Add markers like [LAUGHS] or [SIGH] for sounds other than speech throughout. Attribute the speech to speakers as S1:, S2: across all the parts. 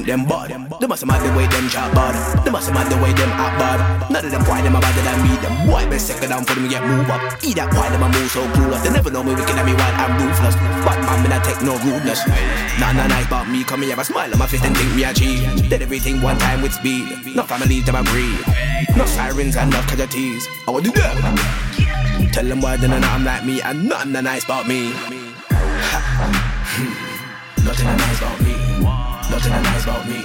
S1: Think them bad. They must mad the way them chat bad. They must mad the way them act bad. None of them why them are better than me. Them boy best second down for them get move up. Eat that why them a move so clueless. They never know me wicked at me while I'm ruthless. Bad man, me not take no rudeness. Nah, nah, nice about me. Come here, have a smile on my face and think me a cheat. Did everything one time with speed. No family to breed. No sirens and no casualties. I will do that. Tell them why they know I'm like me and nothing nice about me. Nothing nice about me.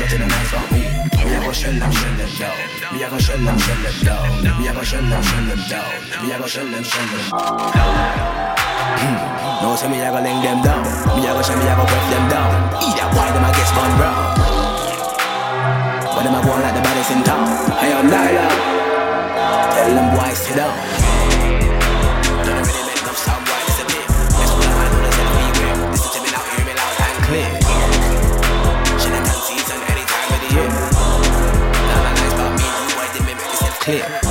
S1: Nothing nice about me. Me a go shell them, shell them down. Me a go shell them, shell them down. Me a go shell them, shell them down. Me a go shell them, shell them down. Hmm. No, say me a go lay them down. Me a go shell me a go breath them down. Either why them a get spun round. But them a go like the baddest in town. I am Nyla. Tell them boys sit down. Clear.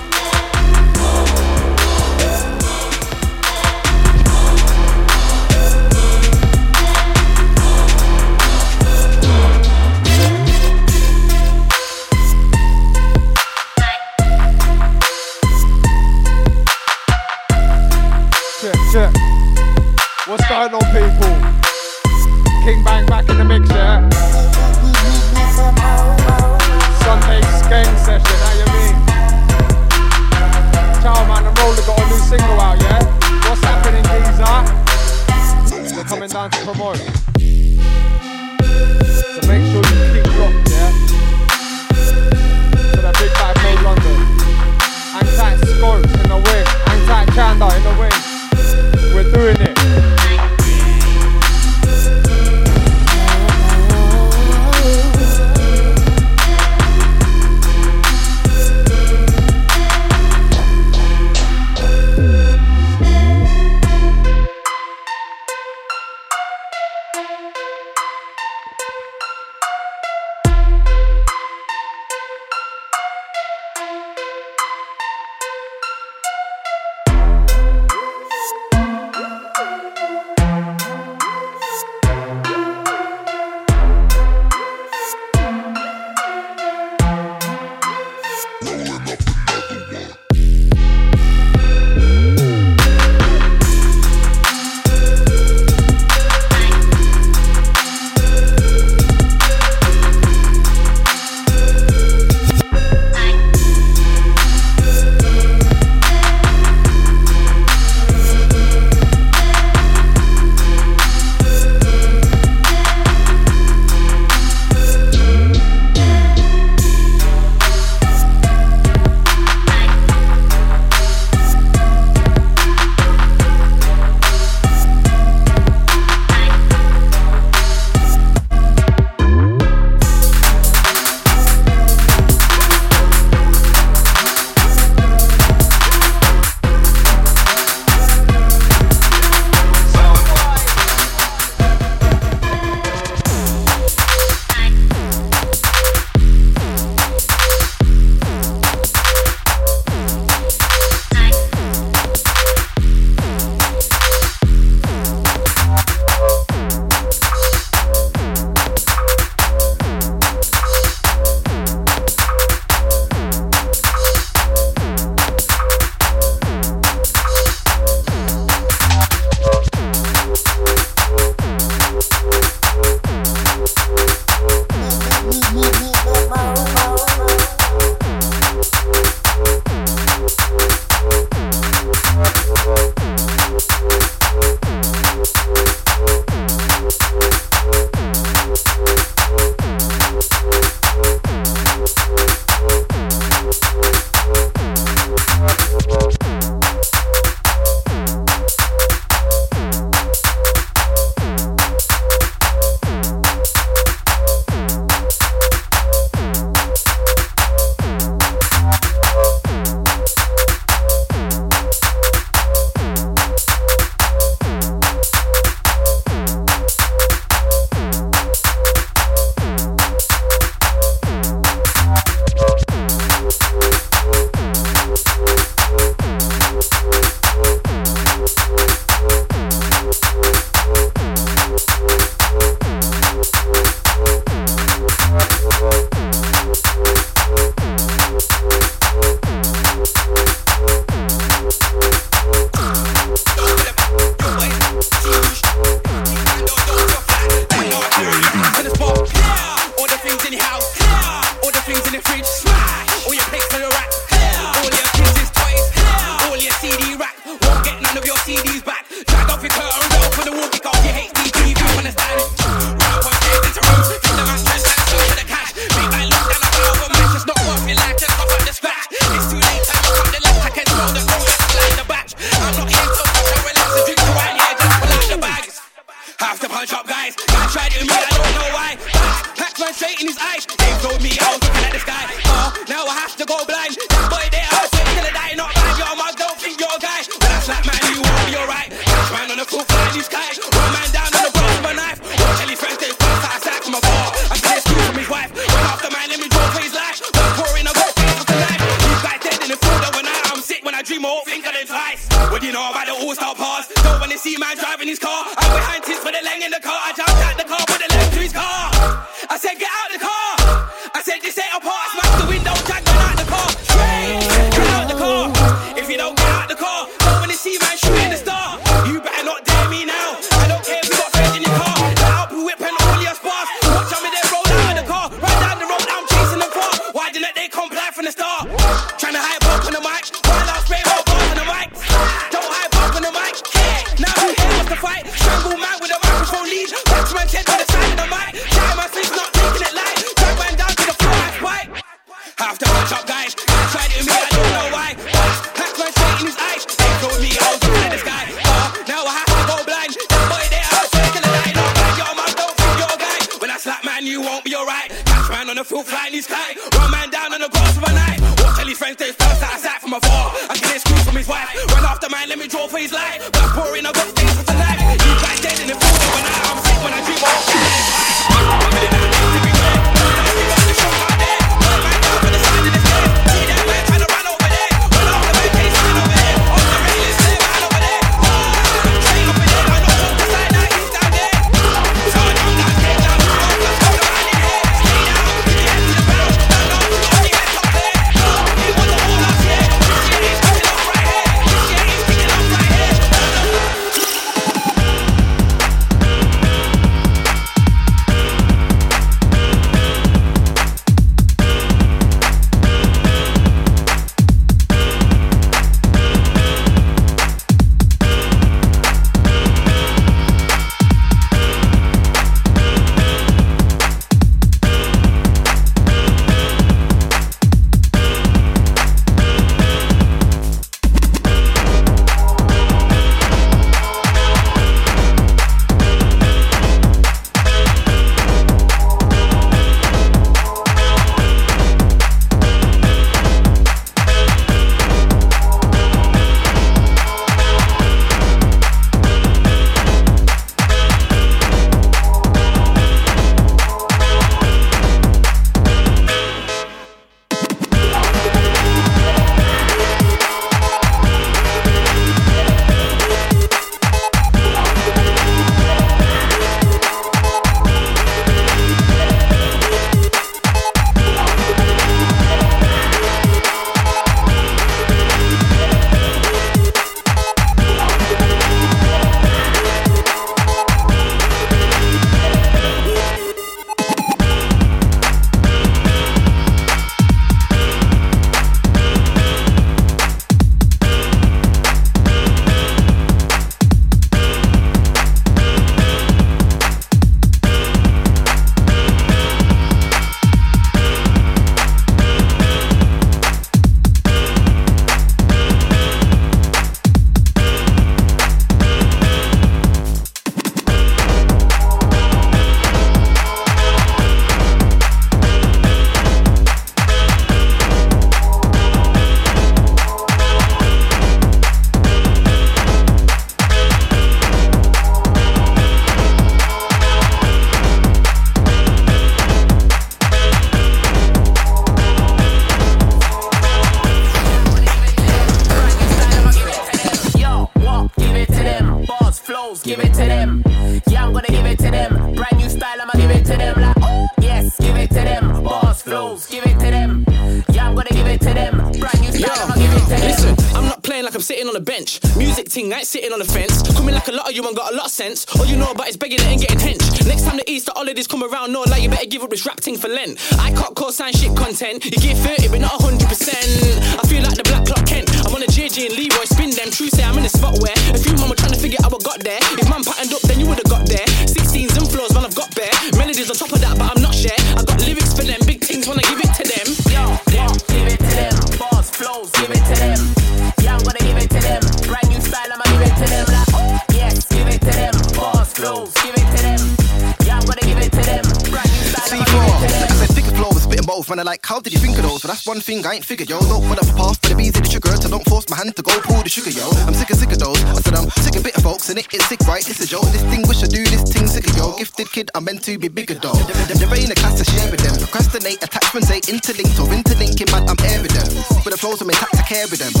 S2: Them.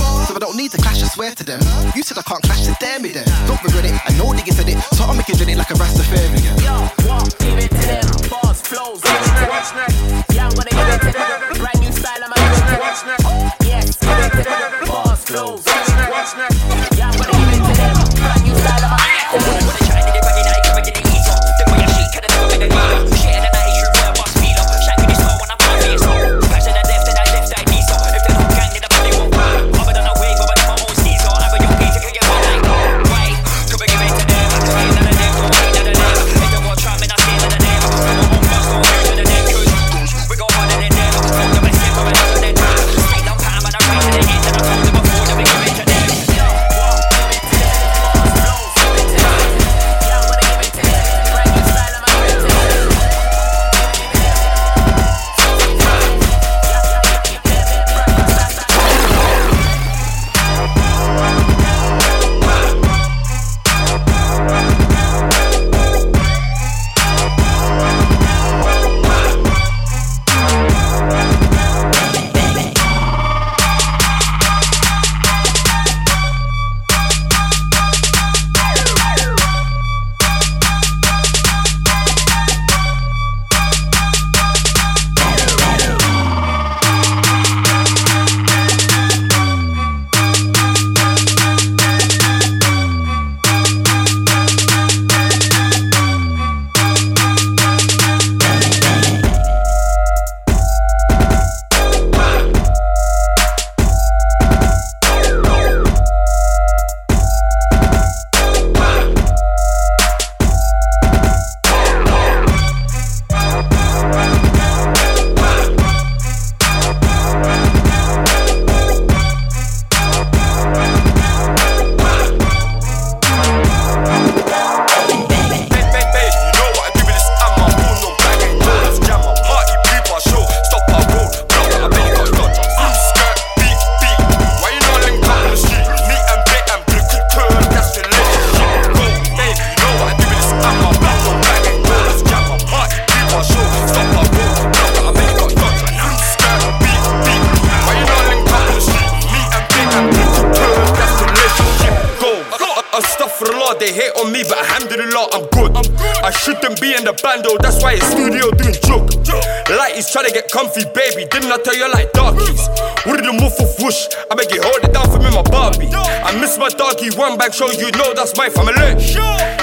S3: Show, you know that's my family.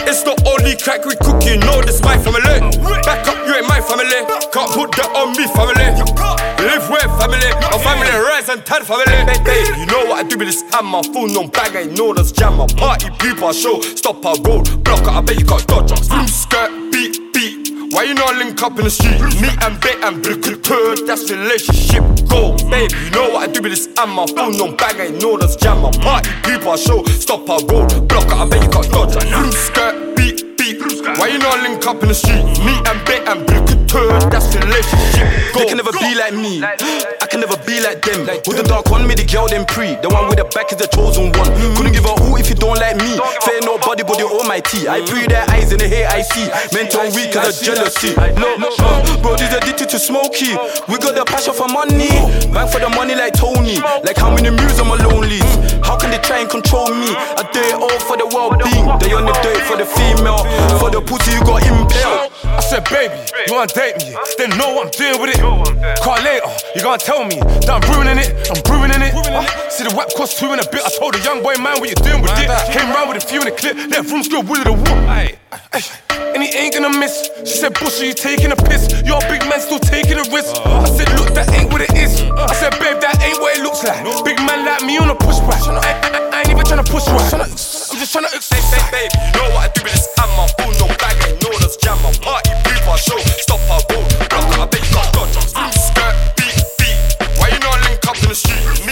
S3: It's the only crack we cook, you know this my family. Back up, you ain't my family. Can't put that on me, family. Live with family, my family rise and tell family. Hey, you know what I do with this and my phone on bag, I know that's jam. Party people show, stop our road, block it, I bet you can't dodge us. Skirt, beat, beat. Why you not link up in the street? Me and Bet and Brick that's relationship go. Baby, you know what I do with this and my phone on bag, I know that's jam. My party people show, stop our road, block it, I bet you can't dodge. Boom, skirt, beat, beat. Why you not link up in the street? Me and Bet and Brick that's relationship go.
S4: They can never be like me, I can never be like them. With the dark one, me the girl then pre. The one with the back is the chosen one. Couldn't give a who if you don't like me. Fair nobody, but all my tea. I pre their eyes and the hate I see. Mental weak cause of jealousy. No, no, bro, these addicted to smoky. We got the passion for money. Bank for the money like Tony. Like how many muse on my lonely. How can they try and control me? I do it all for the well being. They on the it for the female. For the pussy, you got impaled.
S3: Said, baby, you wanna date me? Then know what I'm doing with it. Call later, you gonna tell me that I'm ruining it. I'm ruining it. Uh, see the web cost two in a bit. I told the young boy, man, what you doing with it? Came round with a few in the clip. That room's good, with the whoop. And he ain't gonna miss. She said, Bush, you taking a piss? Your big man still taking a risk. I said, look, that ain't what it is. I said, babe, that ain't what it looks like. Big man like me on a pushback. I, I, I ain't even trying to push right. I'm just trying to the street?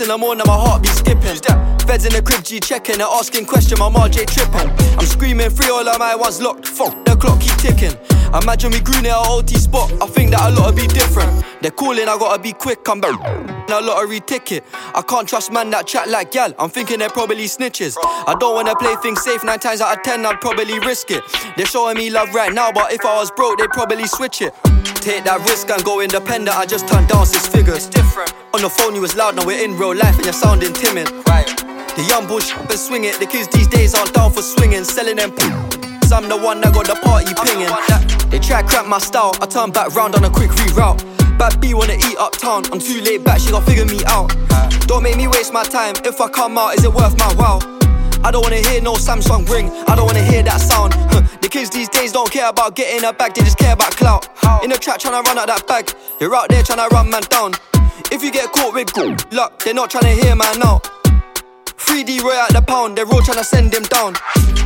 S5: In the morning, my heart be skipping. Feds in the crib, G checking, they're asking question, my RJ tripping. I'm screaming, free all of my ones locked, fuck, the clock keep ticking. Imagine we grew near a OT spot, I think that a lot will be different. They're calling, I gotta be quick, I'm back. A lottery ticket. I can't trust man that chat like gal. I'm thinking they're probably snitches. I don't wanna play things safe, nine times out of ten, I'd probably risk it. They're showing me love right now, but if I was broke, they'd probably switch it. Take that risk and go independent. I just turned down six figures. It's different. On the phone, you was loud, now we're in real life and you're sounding timid. Right. The young bush and swing it. The kids these days aren't down for swinging, selling them. I'm the one that got the party pinging. They try crack my style. I turn back round on a quick reroute. Bad B wanna eat uptown. I'm too late back, she gon' figure me out. Don't make me waste my time. If I come out, is it worth my while? I don't wanna hear no Samsung ring. I don't wanna hear that sound. [LAUGHS] the kids these days don't care about getting a bag, they just care about clout. In the trap trying to run out that bag. You're out there trying to run man down. If you get caught with good luck, they're not trying to hear man out. 3D Roy at the pound, they're all trying to send him down.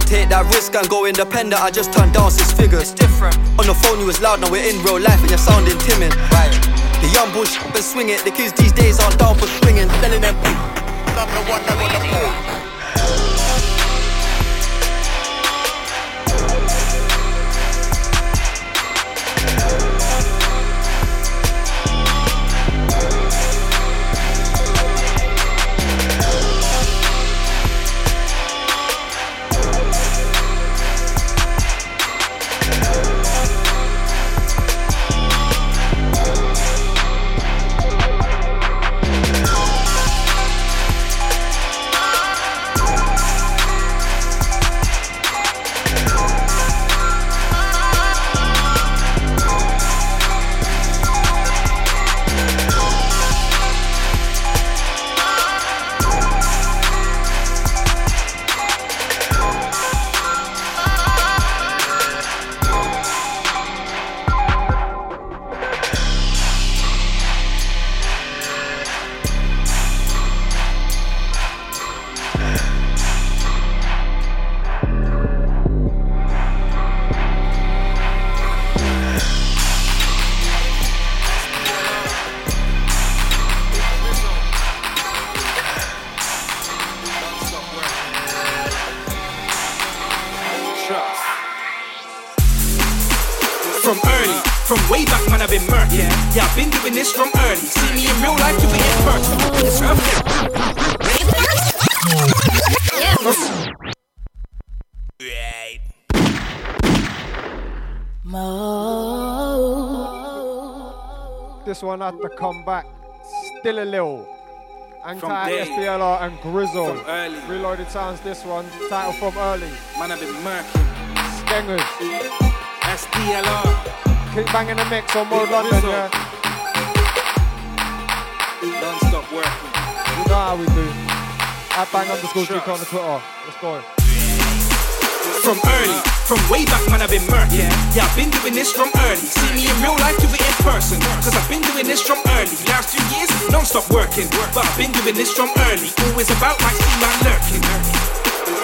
S5: Take that risk and go independent, I just turned down six figures. It's different. On the phone, you was loud, now we're in real life and you're sounding timid. Right. The young bush and swing it, the kids these days aren't down for swinging, telling them. I'm the one that got
S6: one had to come back. Still a little. Anti SPLR and Grizzle. early Reloaded sounds this one. Title from early.
S7: Man, I've been murking.
S6: Skengers.
S7: SPLR.
S6: Keep banging the mix on Mode London, Grizzle. yeah.
S7: Non-stop working.
S6: You know how we do. At bang underscore on the Twitter. Let's go.
S7: From early, from way back, man, I've been murking. Yeah, I've been doing this from early. See me in real life, do it in person. Cause I've been doing this from early. Last two years, non-stop working. But I've been doing this from early. Always about my see man lurking.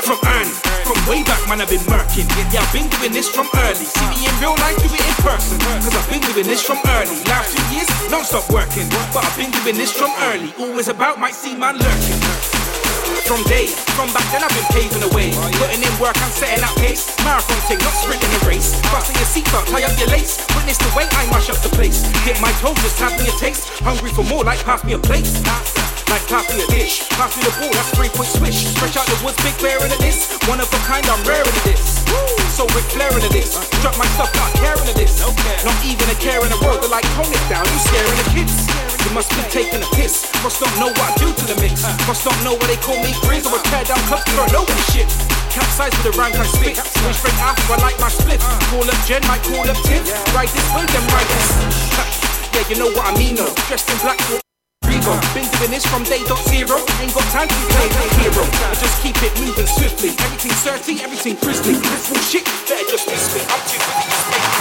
S7: From early, from way back, man, I've been murking. Yeah, I've been doing this from early. See me in real life, do it in person. Cause I've been doing this from early. Last two years, non-stop working. But I've been doing this from early. Always about my see man lurking from day. From back then I've been paving the way. Putting in work and setting up pace. Marathon thing, not sprinting the race. Fasten your seatbelt, tie up your lace. Witness the way I mash up the place. Get my toes, just have me a taste. Hungry for more, like pass me a plate. Like me a dish, me the ball, that's three point swish. Stretch out the woods, big bear into this. One of a kind, I'm rare into this. So Ric Flair into this. Drop my stuff, not caring to this. Not even a care in the world, they're like tone it down, you scaring the kids. You must be taking a piss. Must not know what I do to the mix. Must not know what they call me grizz or a tear down club for nobody shit. Capsize with the rank I spit. Swing straight after I like my split. Call up Jen, might call up Tim. Ride this way, then ride this. Yeah, you know what I mean, though. Dressed in black. Been doing this from day dot zero. Ain't got time to play that hero. I just keep it moving swiftly. Everything dirty, everything crispy. This bullshit, better just miss me. I'm too busy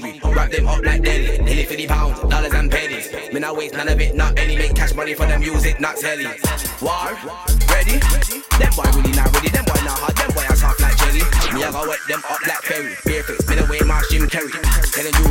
S1: hungry. Wrap them up like deli, daily 50 pounds, dollars and pennies. Me not waste none of it, not any. Make cash money for the music, not telly. War, ready? Them boy really not ready. Them boy not hard. Them boy are soft like jelly. Me I go wet them up like fairy. Barefoot, me the away my Jim Carrey. Telling you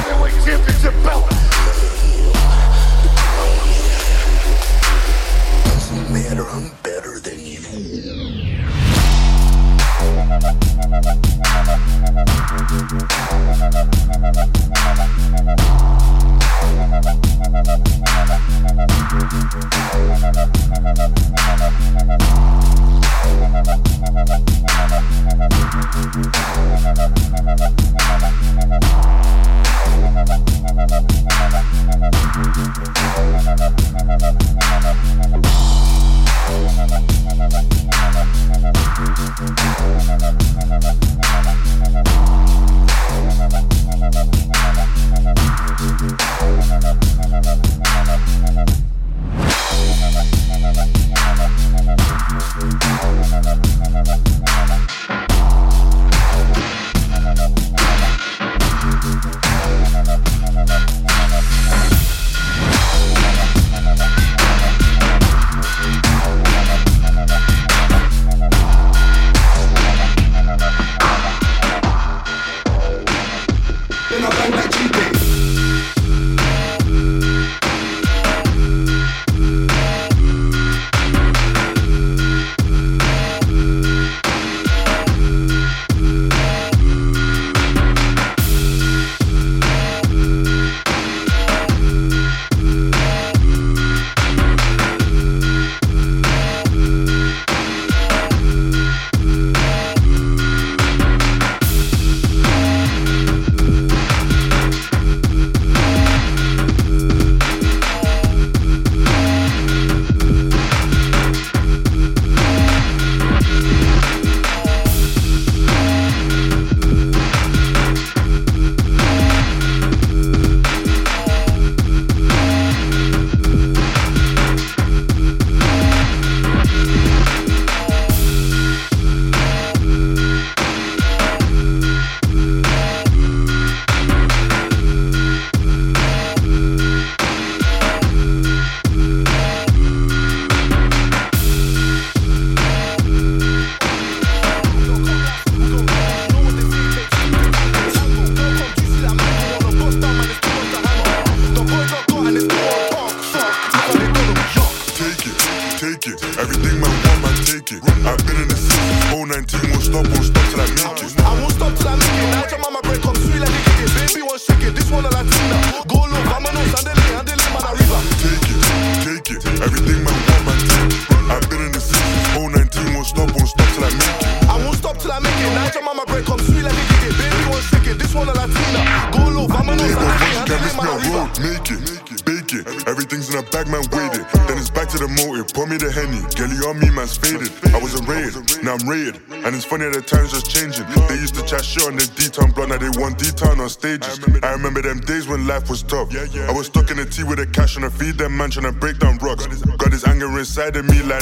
S8: heavyweight championship belt.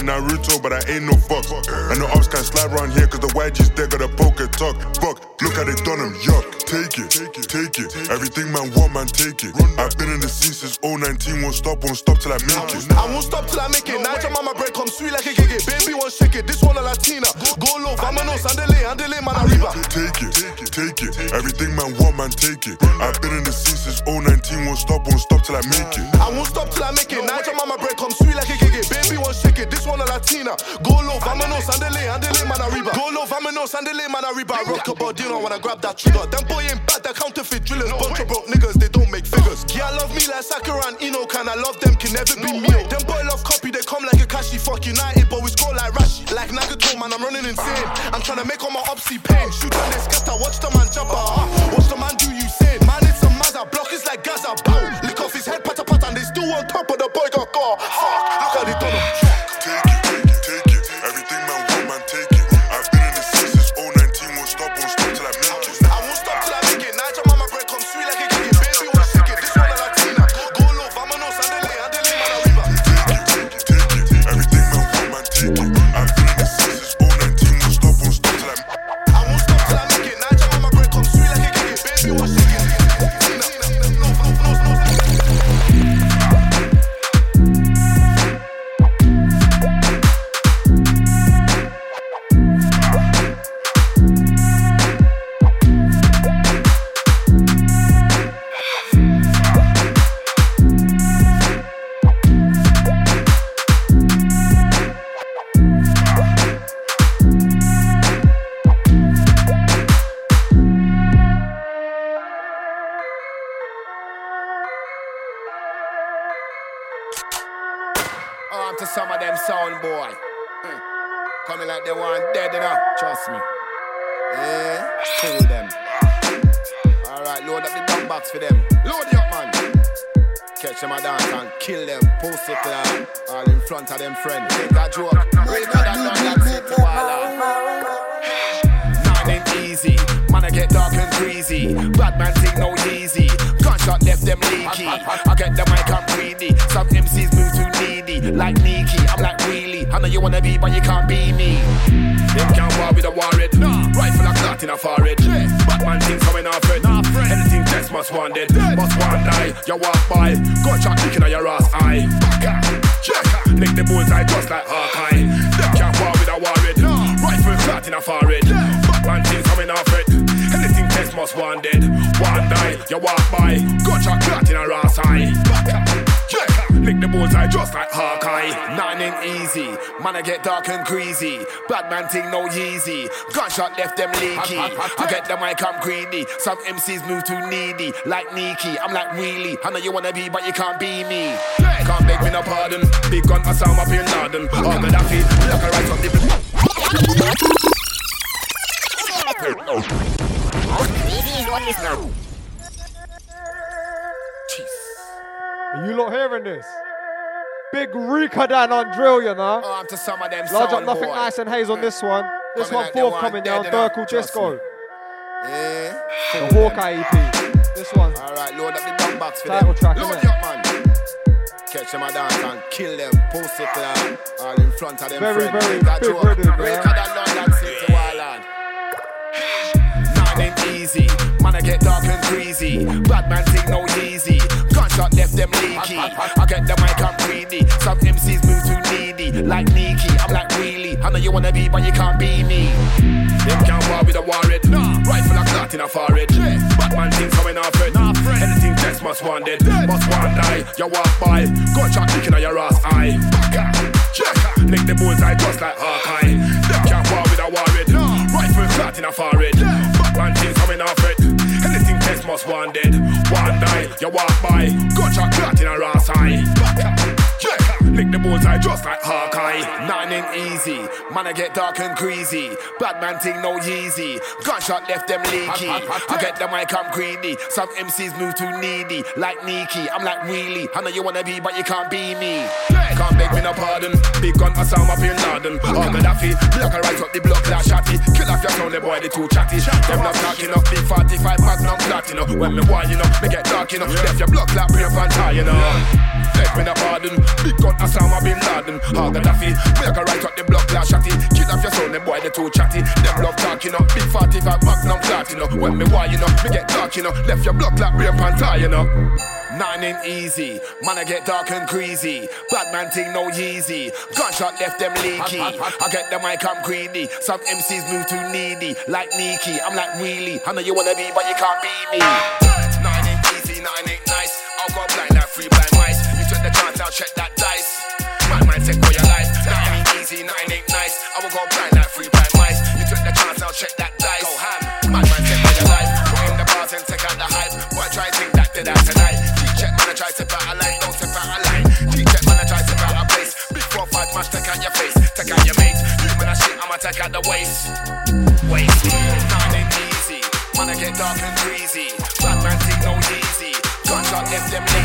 S9: Naruto, but I ain't no fuck. And the ops can't slide around here cause the YG's there got a poker talk. Fuck, look how they done them, yuck. Take it, take it. Take it. Everything man want, man, take it. I've been in the scene since 019, won't stop, won't stop till I make it.
S10: I won't stop till I make it. Your mama break come sweet like a gig. Baby won't shake it. This one a Latina. Go low, vámonos, andele, andele, man arriba.
S9: Take it, take it. Take it. Everything man want, man, take it. I've been in the scene since 019, won't stop, won't stop till I make it.
S10: I won't stop till I make it. Your mama break come sweet like a Latina. Go low, vámonos, andele, andele, man arriba. Go low, vámonos, andele, man arriba. Rock a body, you know when I grab that trigger. Them boy ain't bad, they're counterfeit drillers. Bunch of broke niggas, they don't make figures. Yeah, I love me like Sakura and Ino. Can I love them? Can never be me. Them boy love copy, they come like a cashy. Fuck United, but we score like Rashi. Like Nagato, man, I'm running insane. I'm trying to make all my opsy pain. Shoot on this scatter, watch the man jump ah.
S11: Easy. Gunshot left them leaky. I get the mic, I'm greedy. Some MCs move too needy. Like Nikki, I'm like really. I know you wanna be, but you can't be me. Can't beg me no pardon. Big gun, Osama Bin Laden. All Gaddafi, look a right up the.
S6: Are you lot hearing this? Big Rika Dan on drill, you know.
S11: Oh, I'm to some of them
S6: Large up nothing
S11: boy.
S6: nice and haze on this one. This
S11: Coming
S6: one
S11: like they want
S6: forthcoming now,
S11: enough,
S6: Durkle Disco.
S11: Yeah.
S6: The Hawkeye EP. This one.
S11: Alright, load up the dumb box for
S6: Title
S11: them.
S6: track,
S11: load up, man. Catch them a dance and kill them. Post it down. All in front of them
S6: Very,
S11: friends.
S6: very big rhythm,
S11: Break
S6: yeah.
S11: out that London City Wildland. Nine ain't easy. Man, I get dark and crazy. Bad man think no easy. Gunshot left them leaky. I get the mic, I'm greedy. Some MCs move too needy. Like Nikki, I'm like really. I know you wanna be, but you can't be me. Them can't war with a warhead. Nah. Rifle a clot in a forehead. Batman things coming off it. Nah, Anything test must want dead. Must want die. You walk by. Gunshot kicking on your ass eye. Baka. Yeah, lick the bullseye just like Hawkeye. Them can't war with a warhead. Rifle flat in a forehead. Just like Hawkeye. Man, I get dark and greasy. Bad man thing no easy. Gunshot left them leaky. I get the mic, I'm greedy. Some MCs move too needy. Like Nikki, I'm like Wheelie. I know you wanna be, but you can't be me. Can't beg me no pardon. Big gun, Osama bin Laden. All Gaddafi. Block a right up the block like shotty. Kill off your sound, the boy, the too chatty. Them not talking up. Big 45 magnum flat, you know. When me wine, you know. Me get dark, you know. Left your block like brain fan you know. Beg me no pardon. Big gun, Osama bin Laden. All Gaddafi. Block a right up the block like shotty. Kill off your sound, the boy, the too chatty. Them love talking up. Big 45 magnum flat, you know. When me wine, you know. Me get dark, you know. Left your block like brain fan you know. Nine ain't easy, man I get dark and greasy. Bad man thing no easy. Gunshot left them leaky. I get the mic, I'm greedy. Some MCs move too needy. Like Nikki, I'm like really, I know you wanna be, but you can't be me. Nine ain't easy, nine ain't nice. I'll go blind like three blind mice. You took the chance, I'll check that dice. Man, man, take man, I out the waist. Waist. Nine ain't easy. Man, I get dark and greasy. Bad man think no easy. Gunshot left them lit.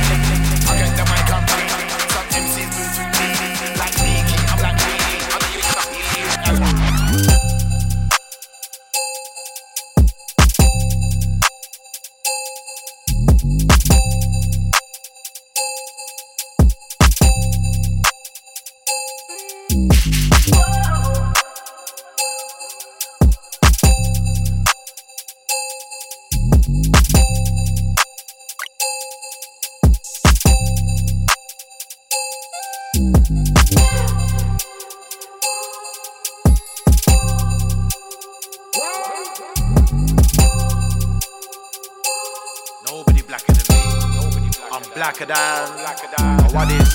S11: I get the mic, I'm greedy. Some MCs move too needy. Like Nikki, I'm like Nikki. I'm the
S12: Nobody blacker than. Oh, what is?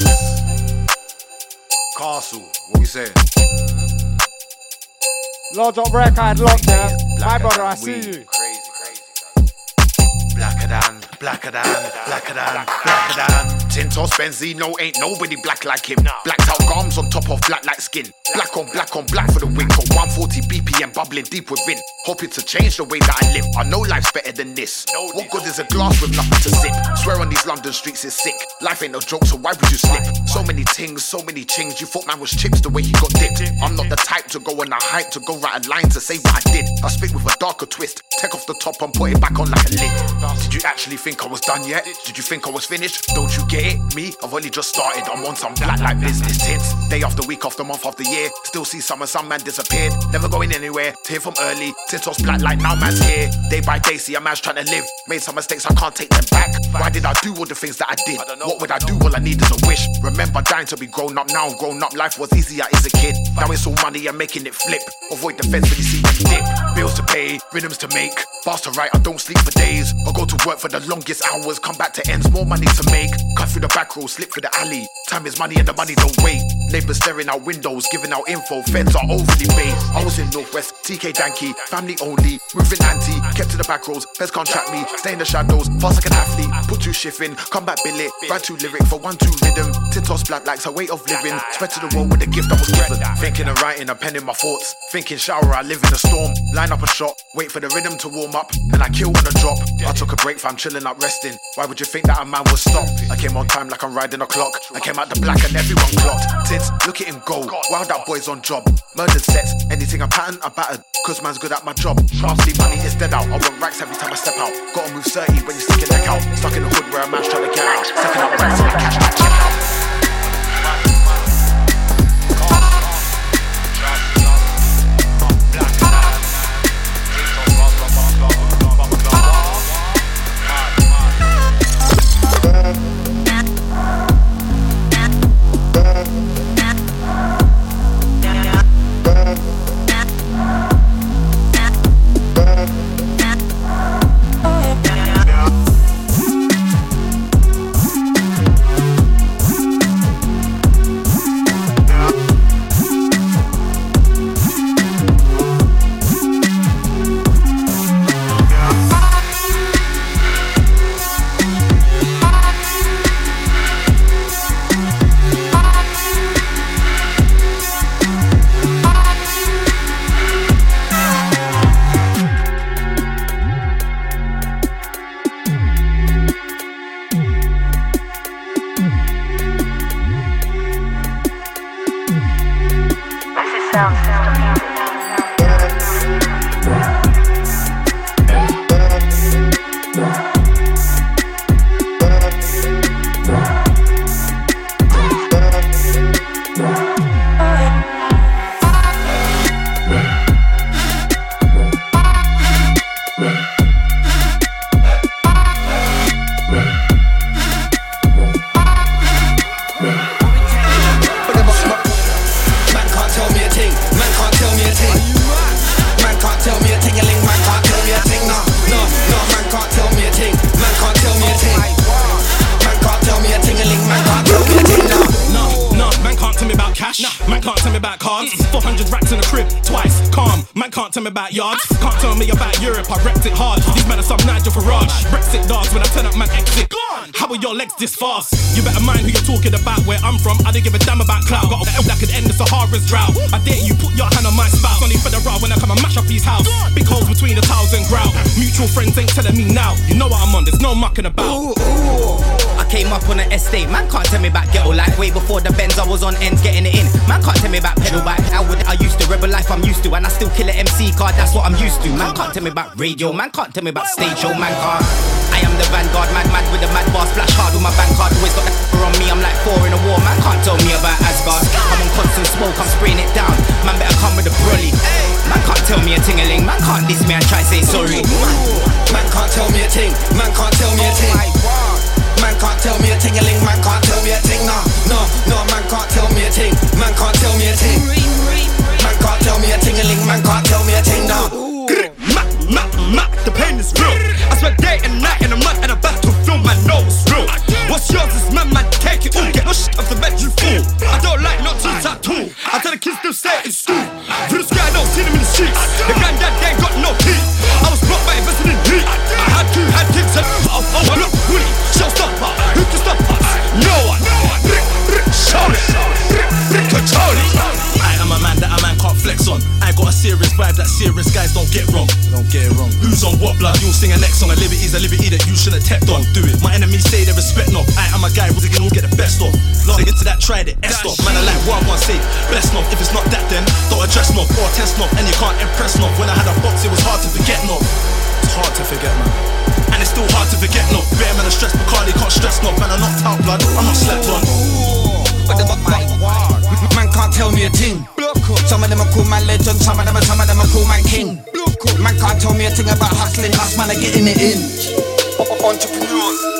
S12: Castle. What we saying?
S13: Large up record locked there. My brother, I see you.
S12: Blacker than, blacker than, blacker than, blacker than.
S14: Tintos Benzino ain't nobody black like him. Blacked out gums on top of black like skin. Black on black on black for the win. Got 140 BPM bubbling deep within. Hoping to change the way that I live. I know life's better than this. What good is a glass with nothing to sip? Swear on these London streets is sick. Life ain't no joke, so why would you slip? So many things, so many chings. You thought man was chips the way he got dipped. I'm not the type to go on a hype to go write a line to say what I did. I spit with a darker twist. Take off the top and put it back on like a lid. Did you actually think I was done yet? Did you think I was finished? Don't you get it? Me, I've only just started. I'm on some black like business tints. Day after week after month after year. Still see some and some man disappeared. Never going anywhere. Tear from early. Tintos black like now man's here. Day by day, see a man's trying to live. Made some mistakes, I can't take them back. Why did I do all the things that I did? What would I do? All I need is a wish. Remember dying to be grown up. Now grown up. Life was easier as a kid. Now it's all money and making it flip. Avoid the fence when you see them dip. Bills to pay, rhythms to make. Fast to write, I don't sleep for days. I go to work for the longest hours. Come back to ends, more money to make. Cut through the back road, slip through the alley. Time is money and the money don't wait. Neighbors staring out windows, giving out info. Feds are overly based. I was in Northwest, TK Danky, family only. Moving anti, kept to the back roads. Feds can't track me, stay in the shadows. Fast like an athlete, put two shift in. Come back billet, write two lyric for one two rhythm. Tintos black likes a way of living. Spread to the world with the gift I was given. Thinking and writing, I'm penning my thoughts. Thinking shower, I live in a storm. Line up a shot, wait for the rhythm to warm up, and I kill on a drop. I took a break, fam, chilling up, resting. Why would you think that a man would stop? I came on time like I'm riding a clock. I came out the black and everyone clocked. Tits, look at him go. Wild out boys on job. Murdered sets, anything I pattern, I battered. Cause man's good at my job. Sharply money is dead out. I want racks every time I step out. Gotta move 30 when you stick your neck out. Stuck in the hood where a man's trying to get out. Stacking up racks and that check out.
S3: radio man can't tell me about stage show man
S15: serious, guys, don't get wrong. Don't get wrong. Who's on what blood? You'll sing a next song. A liberty's a liberty that you shouldn't have tapped on. Do it. My enemies say they respect not. I am a guy who's gonna get the best of. Love into that, tried it. S stop. Man, I like what I want say. Best not. If it's not that, then don't address not or test not. And you can't impress not. When I had a box, it was hard to forget not. It's hard to forget, man. And it's still hard to forget, no Bear man, I stress Bacardi, can't stress, no Man, I knocked out blood, I'm not slept on Ooh, oh my
S16: Man can't tell me a thing some of them are cool man legend, some of them are some of them are cool man king. Man can't tell me a thing about hustling, us man getting it in. Entrepreneurs.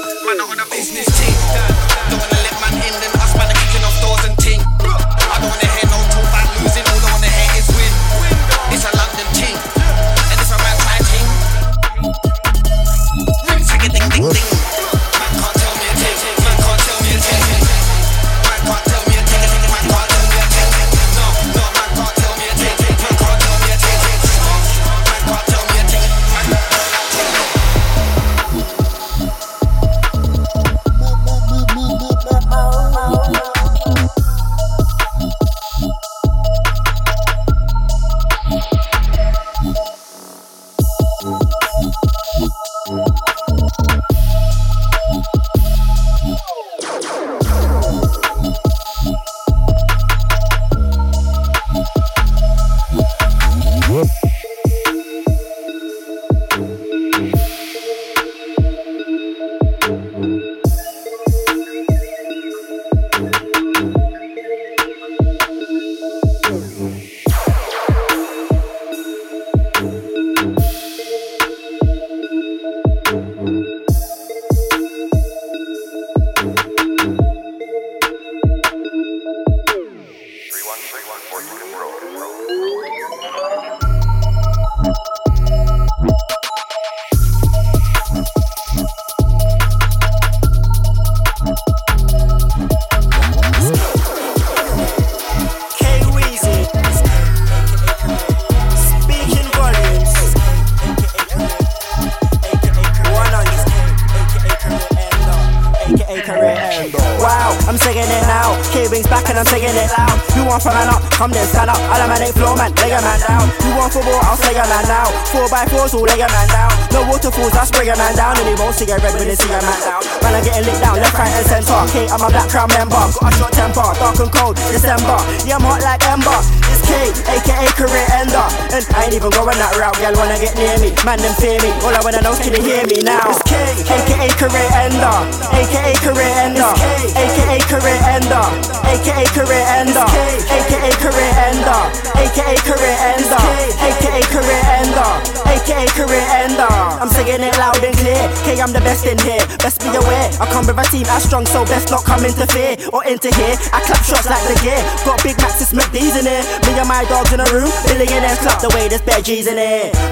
S17: The way there's G's in.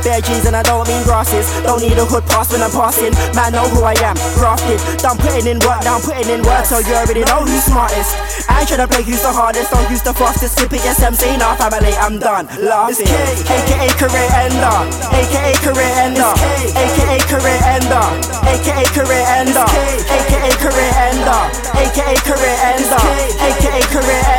S17: Bare G's and I don't mean grasses. Don't need a hood pass when I'm passing. Man, know who I am. Grafted. Done putting in work, down putting in work, so you already know who's smartest. I ain't tryna play who's the hardest, don't use the fastest. Skipping SMC, nah, family, I'm done. Laughing. AKA career ender. AKA career ender. AKA career ender. AKA career ender. AKA career ender. AKA career ender. AKA career ender.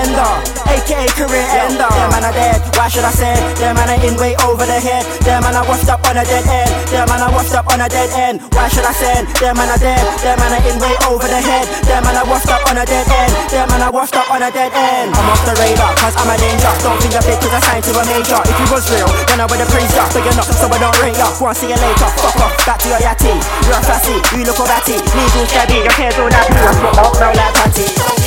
S17: Are dead. Why should I say? Them man are in way over the head. Them man are washed up on a dead end. Them man are washed up on a dead end. Why should I say? Them man are dead. Them man are in way over the head. Them man are washed up on a dead end. Them man are washed up on a dead end. I'm off the radar, cause I'm a danger. Don't think a bit, cause I signed to a major. If you was real, then I would've praised ya. But you're not, so I don't rate ya. On, see you later. Fuck off, back to your yatty. You're a fussy, you look all batty. Legal shabby, your hair's all nappy. I spit out now like patty.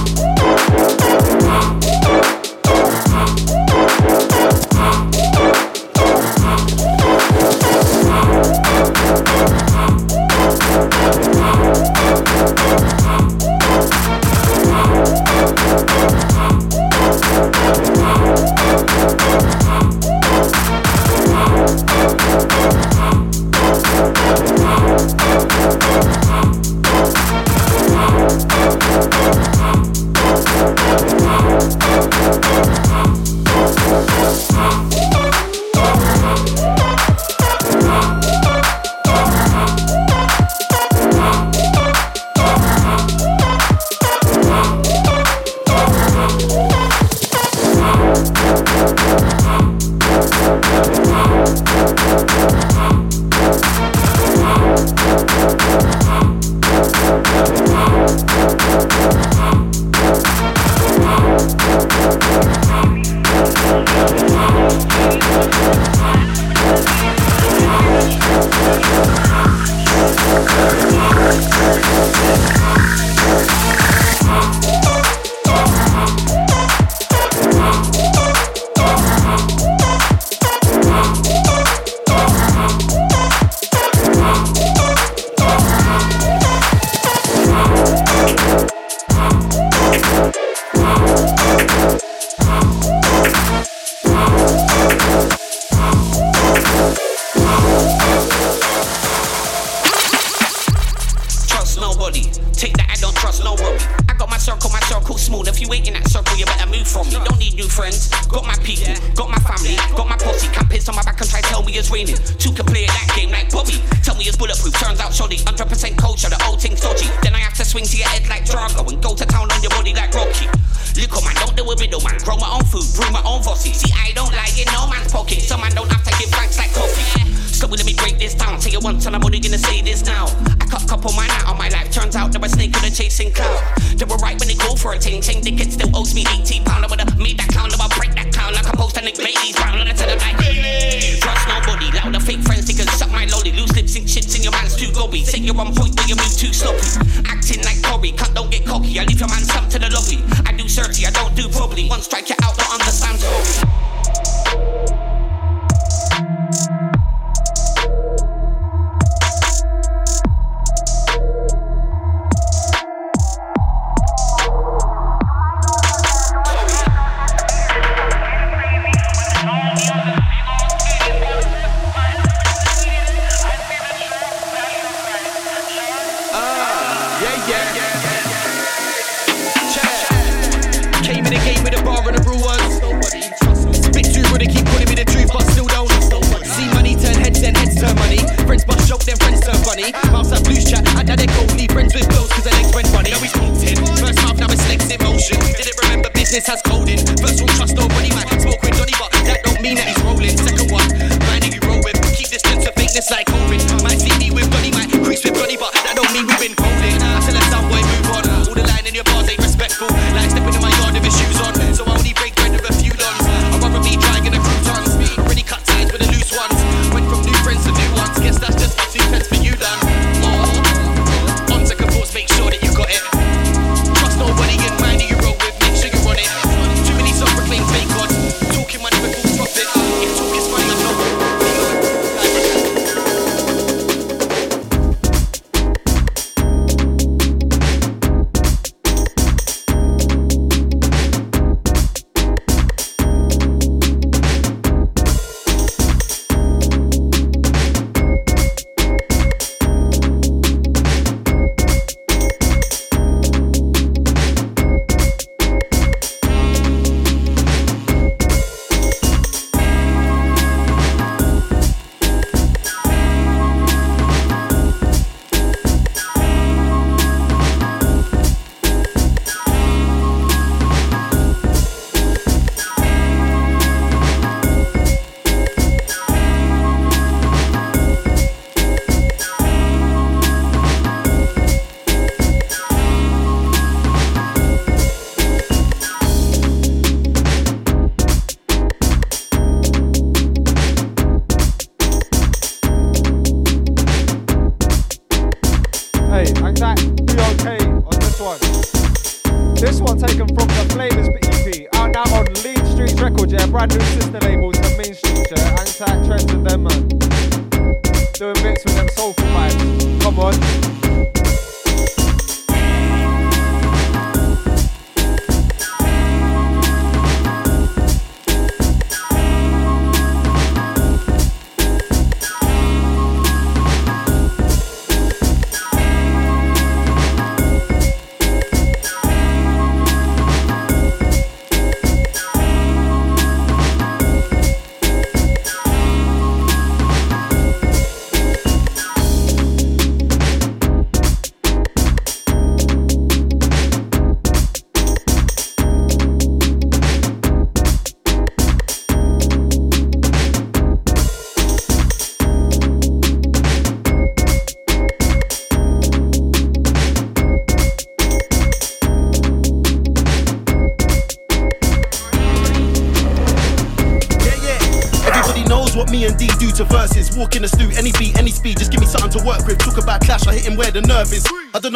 S10: Wow.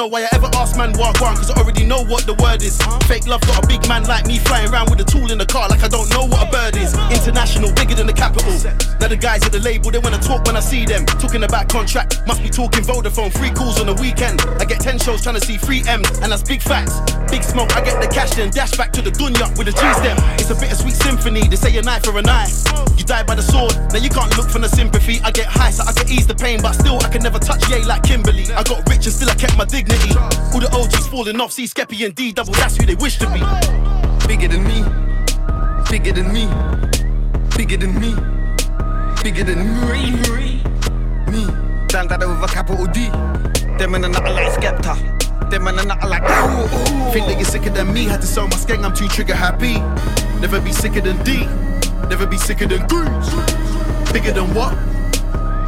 S10: Know why I ever ask man what one, cause I already know what the word is. Fake love got a big man like me flying around with a tool in the car like I don't know what a bird is. International, bigger than the capital. Now the guys at the label, they wanna talk when I see them. Talking about contract, must be talking Vodafone, free calls on the weekend. I get 10 shows trying to see free M. and that's big facts. Big smoke, I get the cash then dash back to the dunya with the G's them. It's a bittersweet symphony, they say a knife for a eye. You die by the sword, now you can't look for the sympathy. I get high so I can ease the pain, but still I can never touch yay like Kimberly. I got rich and still I kept my dignity. All the OGs falling off, see Skeppy and D double, that's who they wish to be.
S16: Bigger than me, bigger than me, bigger than me, bigger than me. Me, stand that over capital D. Them and another like Skepta. Them and another like.
S10: Think that you're sicker than me, had to sell my skeng, I'm too trigger happy. Never be sicker than D, never be sicker than Goose. Bigger than what?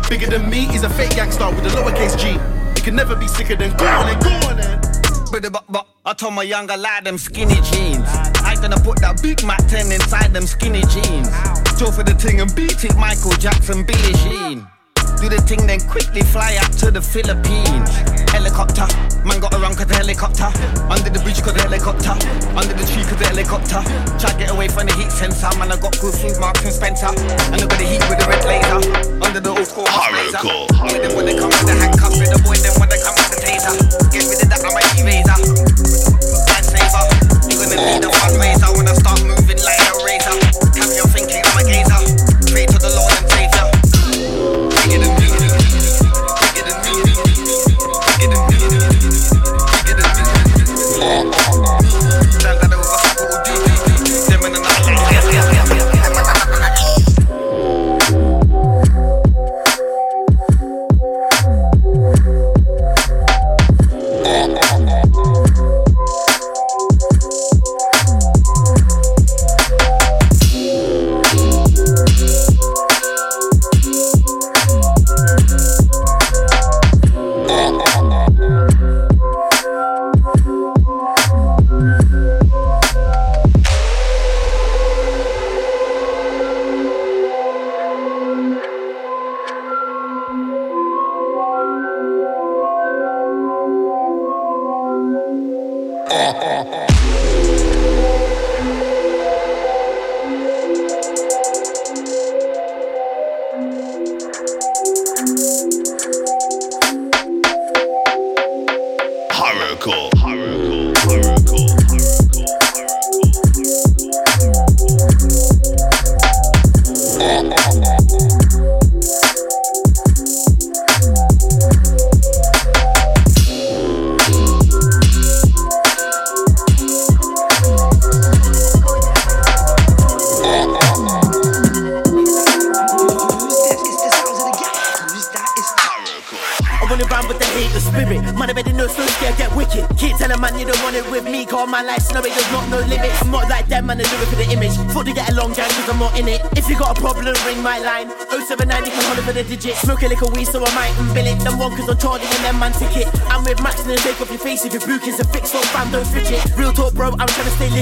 S10: Bigger than me is a fake gangster with a lowercase G. You can never be sicker than go on then, go on then.
S16: But, but, but I told my younger lad them skinny jeans. I gonna put that Big Mac 10 inside them skinny jeans. Go for the ting and beat it, Michael Jackson, Billie Jean. Do the thing, then quickly fly out to the Philippines. Helicopter, man got around cause the helicopter. Under the bridge cause the helicopter. Under the tree cause the helicopter. Try get away from the heat sensor. Man, I got good food, Marks and Spencer. And look at the heat with the red laser. Under the old school laser. Get them when they come with the handcuffs. With the boy, them when they come with the taser. Get rid of that, I'm a eraser. Lifesaver. You gonna need a fundraiser when I start moving like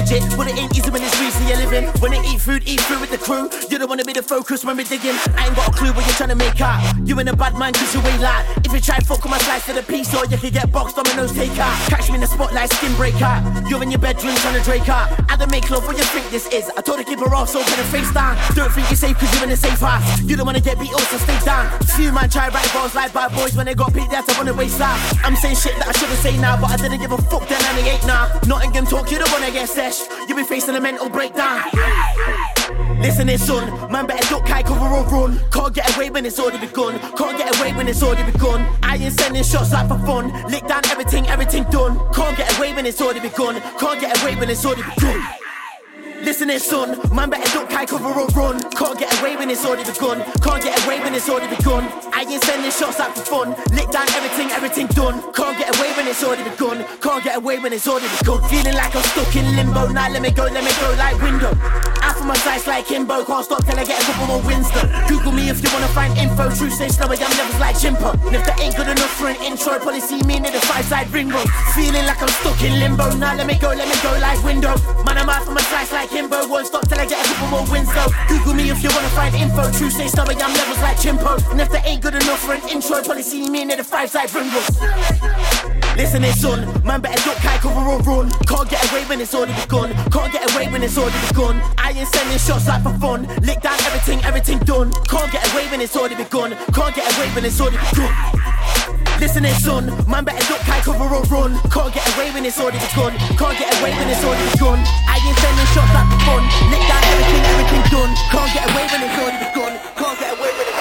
S18: legit. But it ain't easy when it's greasy, you're living. When they eat food, eat food with the crew. You don't wanna be the focus when we're digging. I ain't got a clue what you're trying to make out. You ain't a bad man cause you ain't like. If you try fuck with my slice to the piece, or you can get boxed dominoes take out. Catch me in the spotlight, skin break. You're in your bedroom trying to drake out. I don't make love, what you think this is? Told her keep her off, so put her face down. Don't think you're safe cause you're in a safe house. You don't wanna get beat up, so stay down. Few man try write balls like bad boys when they got beat, that's on the waist out. I'm saying shit that I shouldn't say now, but I didn't give a fuck then and I ain't now. Nottingham talk, you don't wanna get sesh. You be facing a mental breakdown. Listen it, son. Man, better duck, high cover or run. Can't get away when it's already begun. Can't get away when it's already begun. I ain't sending shots like for fun. Lick down everything, everything done. Can't get away when it's already begun. Can't get away when it's already begun. Listen it, son. Man, better duck, high cover or run. Can't get away when it's already begun. Can't get away when it's already begun. I ain't sending shots out for fun. Lick down everything, everything done. Can't get away when it's already begun. Can't get away when it's already begun. Feeling like I'm stuck in limbo. Now let me go, let me go like window. Out from my sights like Kimbo. Can't stop till I get a couple more wins. Google me if you wanna find info. True say slower, I'm levels like Chimpo. And if that ain't good enough for an intro, probably see me near the five side ring. Feeling like I'm stuck in limbo. Now let me go, let me go like window. Man, I'm out from my sights like Kimbo. Won't stop till I get a couple more wins though. Google me if you wanna find info. True say slower, I'm levels like Chimpo. And if that ain't good enough for an intro, probably see me in the five side ring. Listen it, son. Man, better duck, high cover or run. Can't get away when it's already begun. Can't get away when it's already begun. I ain't sending shots like for fun. Lick down everything, everything done. Can't get away when it's already begun. Can't get away when it's already begun. Listen son. Man, better duck, high cover or run. Can't get away when it's already begun. Can't get away when it's already gone. I ain't sending shots like for fun. Lick down everything, everything done. Can't get away when it's already begun. Can't get away when it's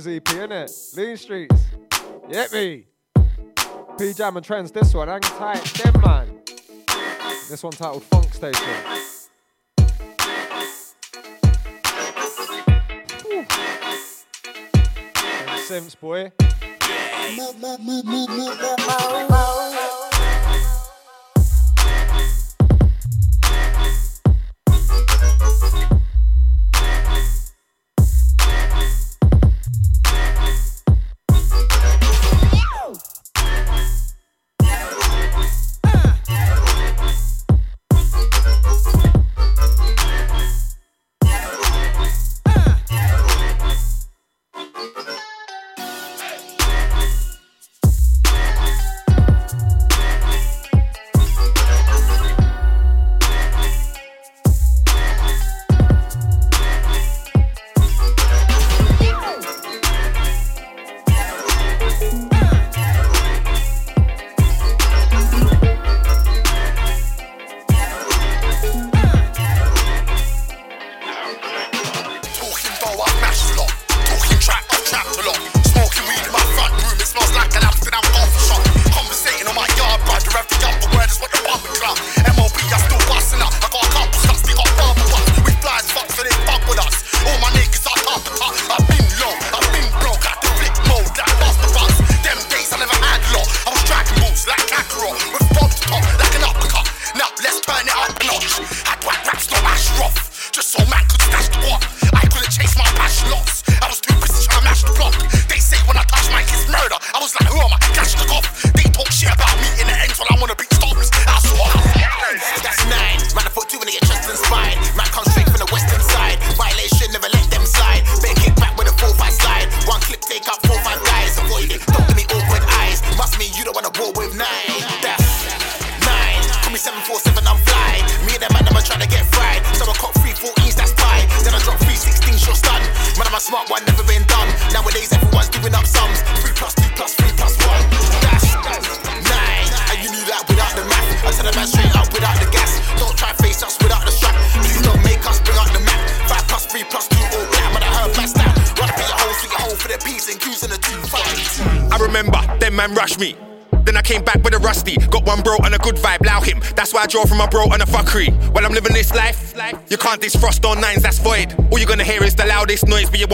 S13: Flavors EP, innit? Lean Streets. Get me. P Jam and Trends, this one. Hang tight, them man. This one titled Funk Station. Simps, boy.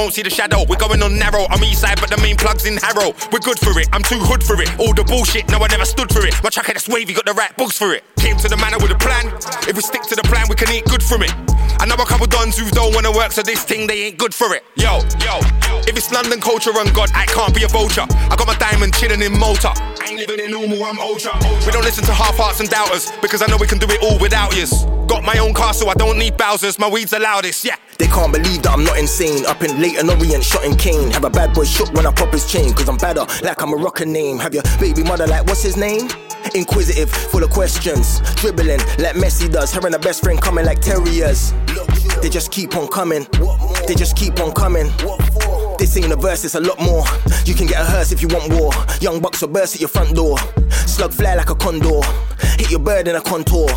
S11: Won't see the shadow. We're going on narrow, I'm east side, but the main plug's in Harrow. We're good for it, I'm too hood for it. All the bullshit, no, I never stood for it. My tracker that's wavy, got the right books for it. Came to the manor with a plan. If we stick to the plan, we can eat good from it. I know a couple dons who don't wanna work, so this thing, they ain't good for it. Yo, yo, if it's London culture and God, I can't be a vulture. I got my diamond chilling in Malta. I ain't living in normal, I'm ultra. We don't listen to half hearts and doubters because I know we can do it all without yous. Got my own castle, I don't need Bowser's. My weed's the loudest, yeah.
S19: They can't believe that I'm not insane. Up in Leyton Orient, shot in Kane. Have a bad boy shook when I pop his chain. Cause I'm badder, like I'm a rocker name. Have your baby mother, like, what's his name? Inquisitive, full of questions. Dribbling, like Messi does. Her and her best friend coming like terriers. They just keep on coming. They just keep on coming. This ain't a verse, it's a lot more. You can get a hearse if you want war. Young bucks will burst at your front door. Slug fly like a condor. Hit your bird in a contour.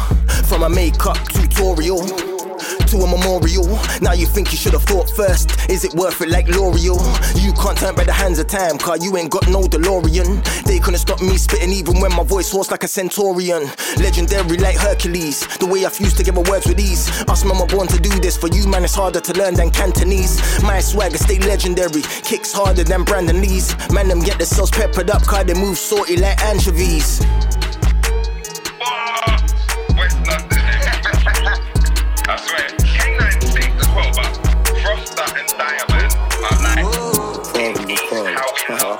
S19: From a makeup tutorial to a memorial. Now you think you should have thought first. Is it worth it like L'Oreal? You can't turn by the hands of time, car you ain't got no DeLorean. They couldn't stop me spitting even when my voice was like a centurion. Legendary like Hercules. The way I fuse together words with ease. Us man were born to do this. For you man, it's harder to learn than Cantonese. My swagger stay legendary. Kicks harder than Brandon Lee's. Man, them get themselves peppered up, car they move salty like anchovies.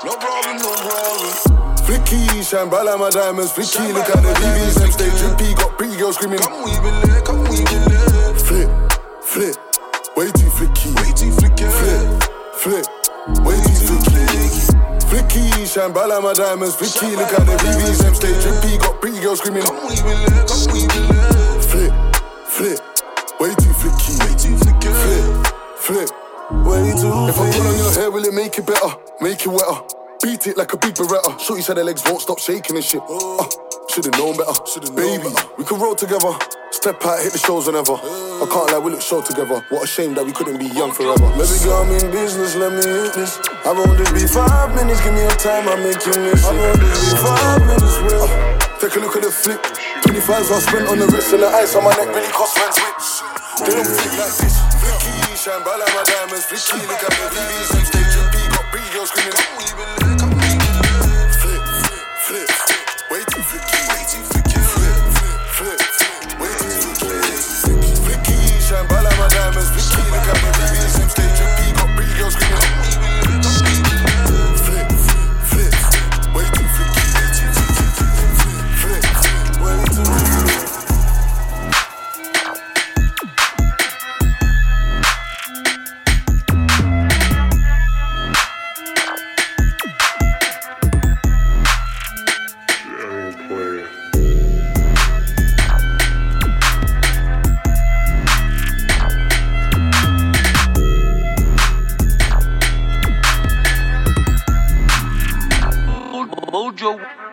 S20: No problem, no problem. Flicky, shine bright like my diamonds. Flicky, look at the VVs and stay drippy. Got pretty girls screaming. Come weave in there, come weave in there. Flip, flip, way too flicky. Way too flicky. Flip, flip, way too flicky. Flicky, shine bright like my diamonds. Flicky, look at the VVs and stay drippy. Got pretty girls screaming. Come weave in there, come weave in there. Flip, flip, way too flicky. Way too flicky. Flip, flip. Way too If I pull on your hair, will it make it better? Make it wetter? Beat it like a big beretta. Shorty said her legs won't stop shaking and shit. Uh, should've known better. Should've Baby, we can roll together. Step out, hit the shows whenever. I can't lie, we look show together. What a shame that we couldn't be young forever. Baby girl, I'm in business, let me hit this. I won't just be five minutes, give me a time, I'll make you miss it. I won't just be five minutes, real. Uh, take a look at the flip. 25s I spent on the wrist and the ice on my neck really cost rent. They don't flick like this. Shine bright like my diamonds. Flicky, look at me, VVs and stage. Got pretty screaming.
S7: Joe.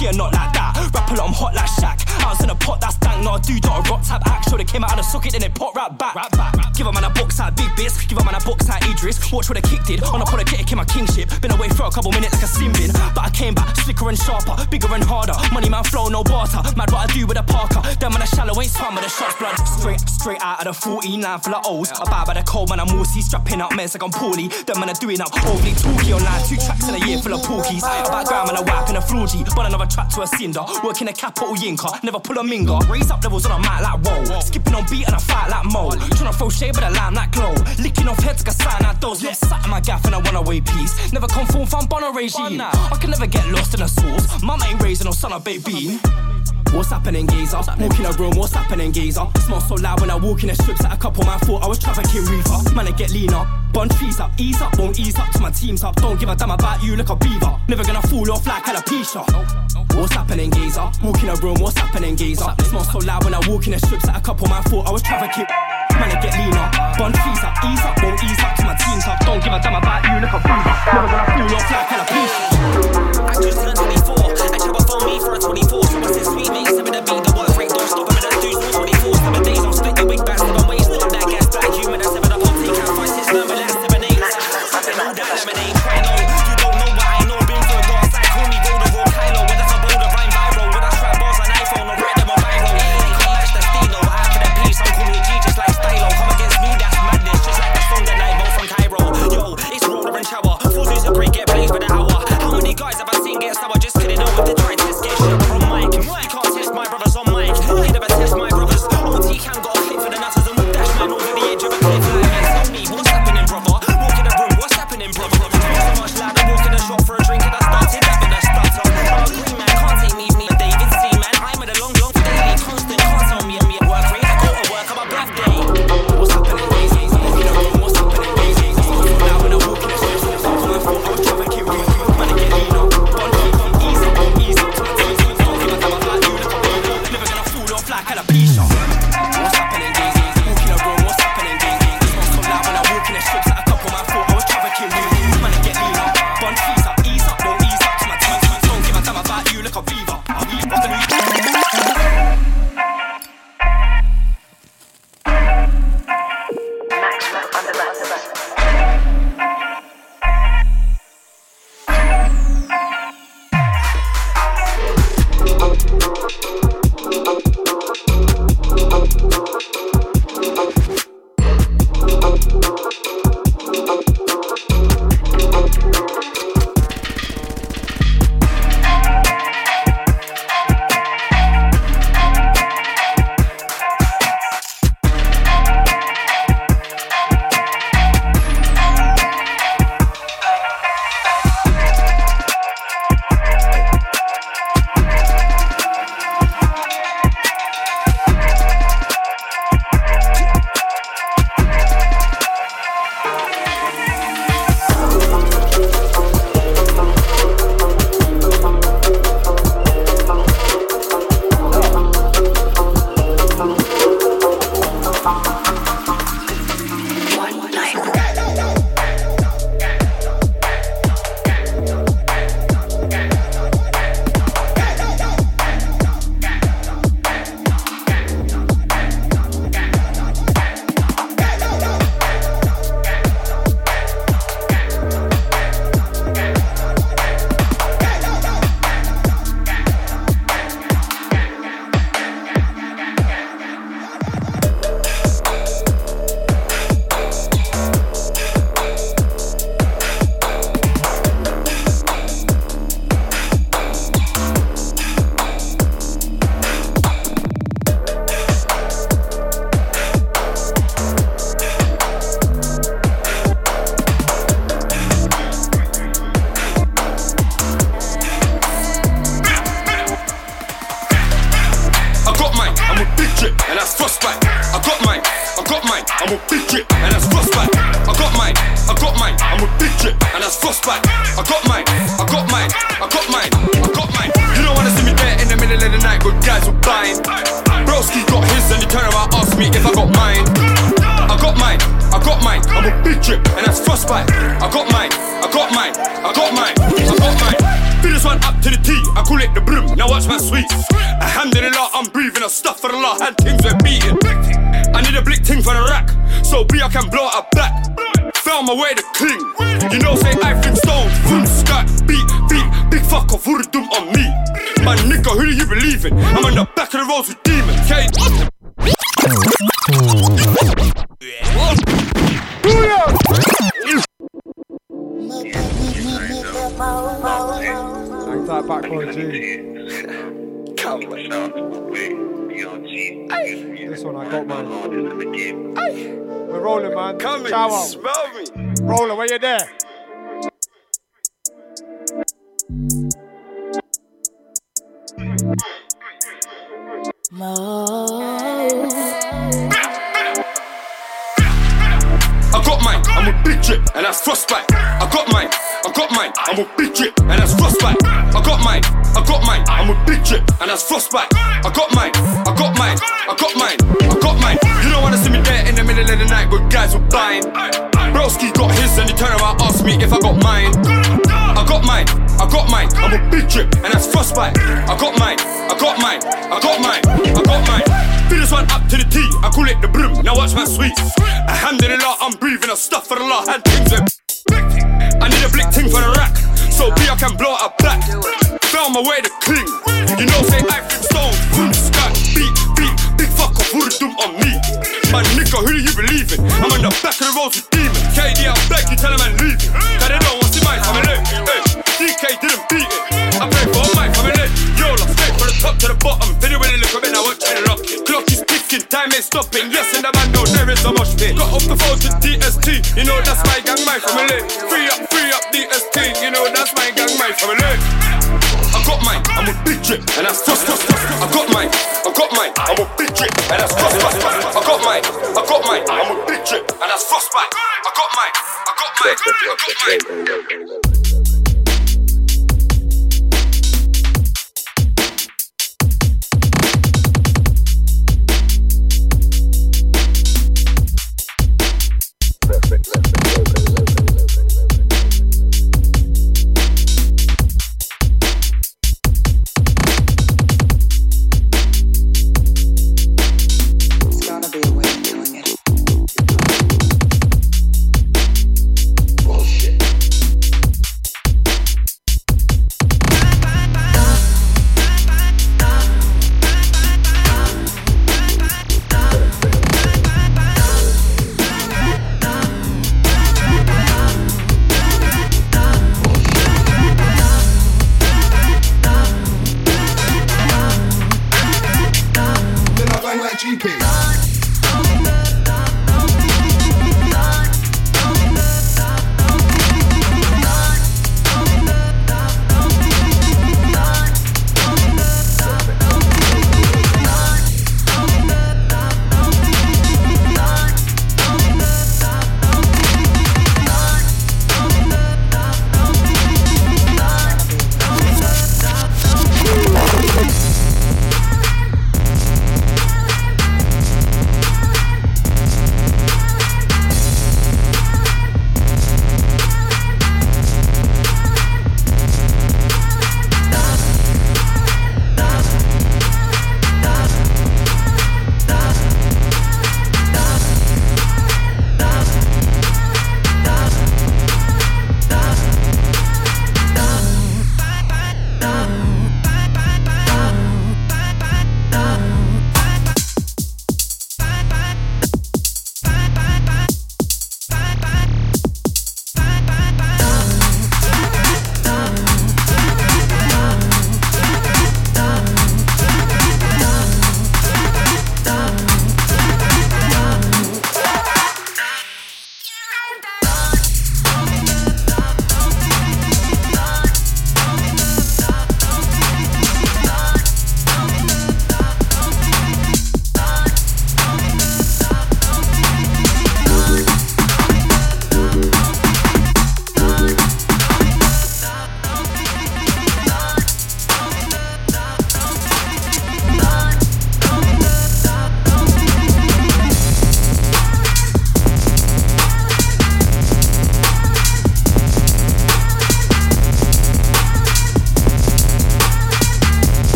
S7: You not like that? Rap a I'm hot like Shaq. I was in a pot that's dank, not a dude, not a rock type act. Sure, they came out of the socket, then they pot right back. Right back. Give a man a box out, big bits. Give a man a box out, Idris. Watch what the kick did. On a politic in my kingship. Been away for a couple minutes like a slim bin. But I came back, slicker and sharper, bigger and harder. Money man flow, no barter. Mad what I do with a parker. Them man a shallow, ain't swam with the shots blood. Straight, straight out of the 49 full of O's. About by the cold man, I'm moosey, strapping up meds like I'm poorly. Them man are doing up overly talky online. Two tracks in a year full of porkies. About gram and a whack and a floor G. But another track to a cinder. Working a capital yinka. Never pull a minger. Raise up levels on a mic like whoa. Skipping on beat and I fight like mo. Tryna throw shade but I lamb like glow. Licking off heads a sign like those. Look, sat in my gaff and I want away piece. Never conform from Bono regime. I can never get lost in a source. Mum ain't raising no son of bean. What's happening, geezer? Walk in a room, what's happening, geezer? Smell so loud when I walk in the strips that a couple man thought I was trafficking reefer. Man, I get leaner. Bun trees up, ease up, won't ease up till my team's up. Don't give a damn about you, like a beaver. Never gonna fall off like alopecia. What's happening, geezer? Walk in a room, what's happening, geezer? Smell so loud when I walk in the strips that a couple man thought I was trafficking. Man, I get leaner. Bun trees up, ease up, won't ease up till my team's up. Don't give a damn about you, like a beaver. Never gonna fall off like alopecia.
S2: I just turned 24. I tried to phone me for a 24. So I said, sweet mate, send
S3: me the beat,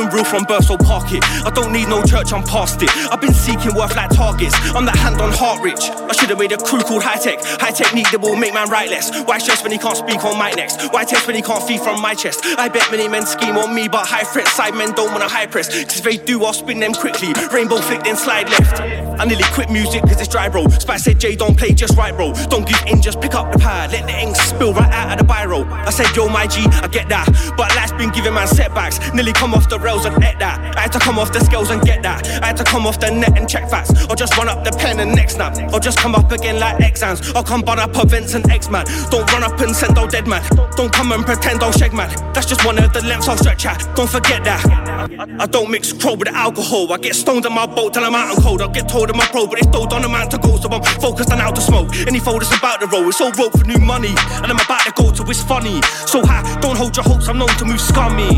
S21: been real from birth, so park it. I don't need no church, I'm past it. I've been seeking worth like targets. I'm that hand on heart rich. I should have made a crew called high tech. High technique that will make man write less. Why stress when he can't speak on my next? Why test when he can't feed from my chest? I bet many men scheme on me, but high threat side men don't wanna high press. Cause if they do, I'll spin them quickly. Rainbow flick, then slide left. I nearly quit music cause it's dry, bro. Spice said, Jay, don't play just right, bro. Don't give in, just pick up the pad. Let the ink spill right out of the biro. I said, yo, my G, I get that. But life's been giving man setbacks. Nearly come off the rails and get that. I had to come off the scales and get that. I had to come off the net and check facts. Or just run up the pen and next snap. Or just come up again like exams. Or come bun up events and X man. Don't run up and send out dead man. Don't come and pretend I'll shake man. That's just one of the lengths I'll stretch at. Don't forget that. I don't mix crow with alcohol. I get stoned in my boat till I'm out and cold. I'll get told in my pro, but it's still on the man to go. So I'm focused on how to smoke. Any folders about the roll. It's all rope for new money. And I'm about to go to it's funny. So high, don't hold your hopes. I'm known to move scummy.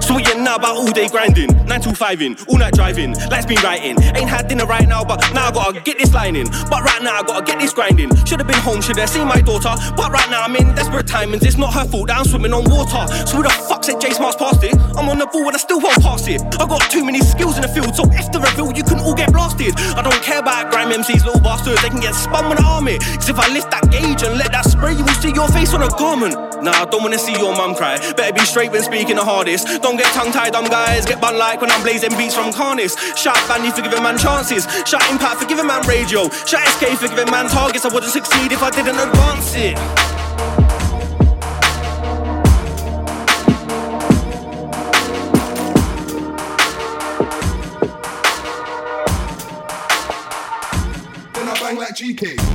S21: So you know about all day grinding? 9 to 5 in, all night driving. Lights been writing. Ain't had dinner right now, but now I gotta get this line in. But right now I gotta get this grinding. Should've been home, should've seen my daughter. But right now I'm in desperate timings. It's not her fault that I'm swimming on water. So who the fuck said J Smart's past it? I'm on the ball and I still won't pass it. I got too many skills in the field, so if the reveal, you can all get blasted. I don't care about grime MCs, little bastards. They can get spun when I arm it. Cause if I lift that gauge and let that spray, you will see your face on a garment. Nah, I don't wanna see your mum cry. Better be straight when speaking the hardest. Don't get tongue tied, dumb guys. Get bun like when I'm blazing beats from Carnis. Shout Bandy for giving man chances. Shout Impact for giving man radio. Shout SK for giving man targets. I wouldn't succeed if I didn't advance it.
S10: Like GK.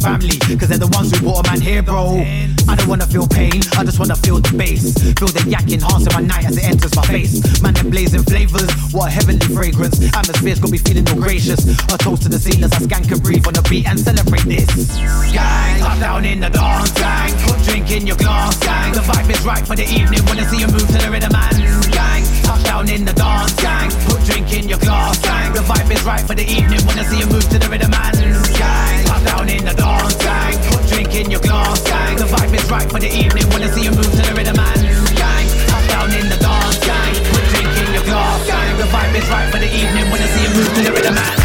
S22: family, cause they're the ones who brought a man here, bro. I don't wanna feel pain, I just wanna feel the bass. Feel the yak of my night as it enters my face. Man, them blazing flavors, what heavenly fragrance. Atmosphere's gonna be feeling all gracious. A toast to the ceilings, I scan, can breathe on the beat and celebrate this. Gang, up down in the dance, gang. Put drink in your glass, gang. The vibe is right for the evening, wanna see you move to the rhythm, man. Gang, touchdown in the dance, gang. Put drink in your glass, gang. The vibe is right for the evening, wanna see you move to the rhythm, man in your glass. gang. The vibe is right for the evening. Wanna see you move to the rhythm and gang. Up down in the dance, gang. We're drinking your glass, gang. The vibe is right for the evening. Wanna see you move to the rhythm and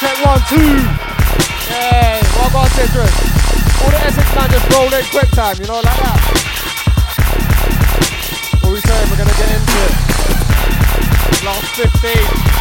S7: Check one, two. Yeah, What rock on citrus. All the Essex man just roll in quick time, you know, like that. What we saying? We're gonna get into it. Last 15.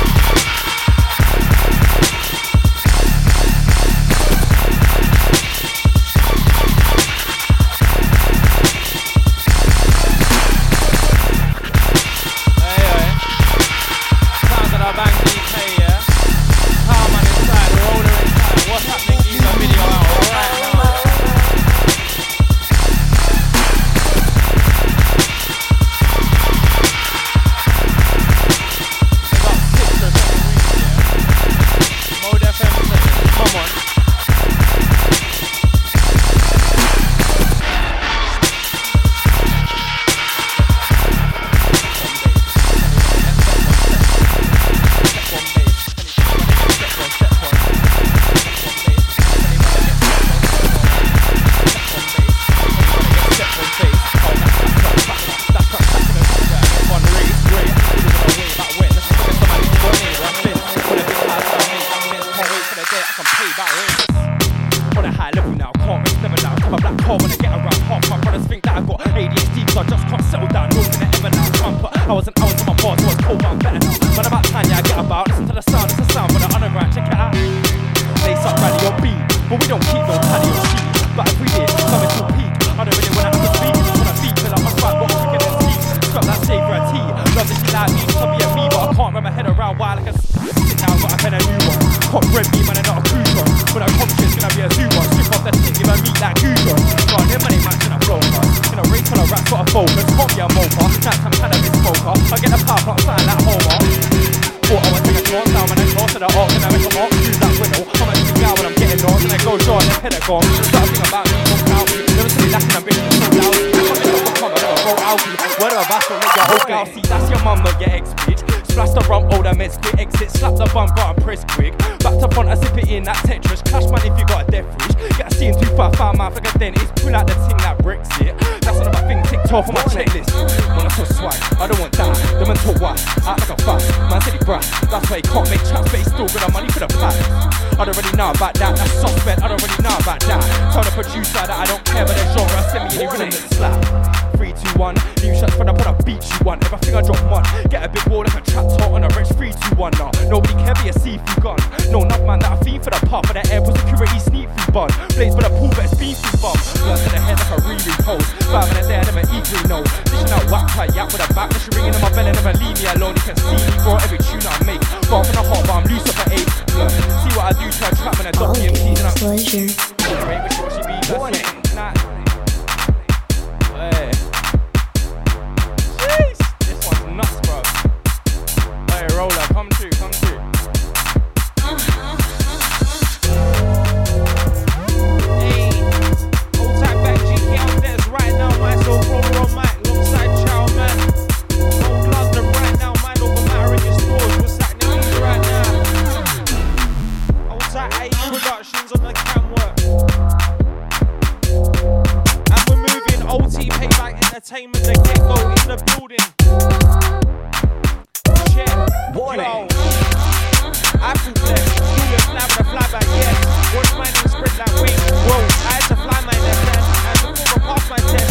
S23: Check.
S7: Yo. Uh-huh. I. Julius fly with a flyback, yeah. Watch my name spread like wing. Whoa, I had to fly my left hand. I had to go past my test.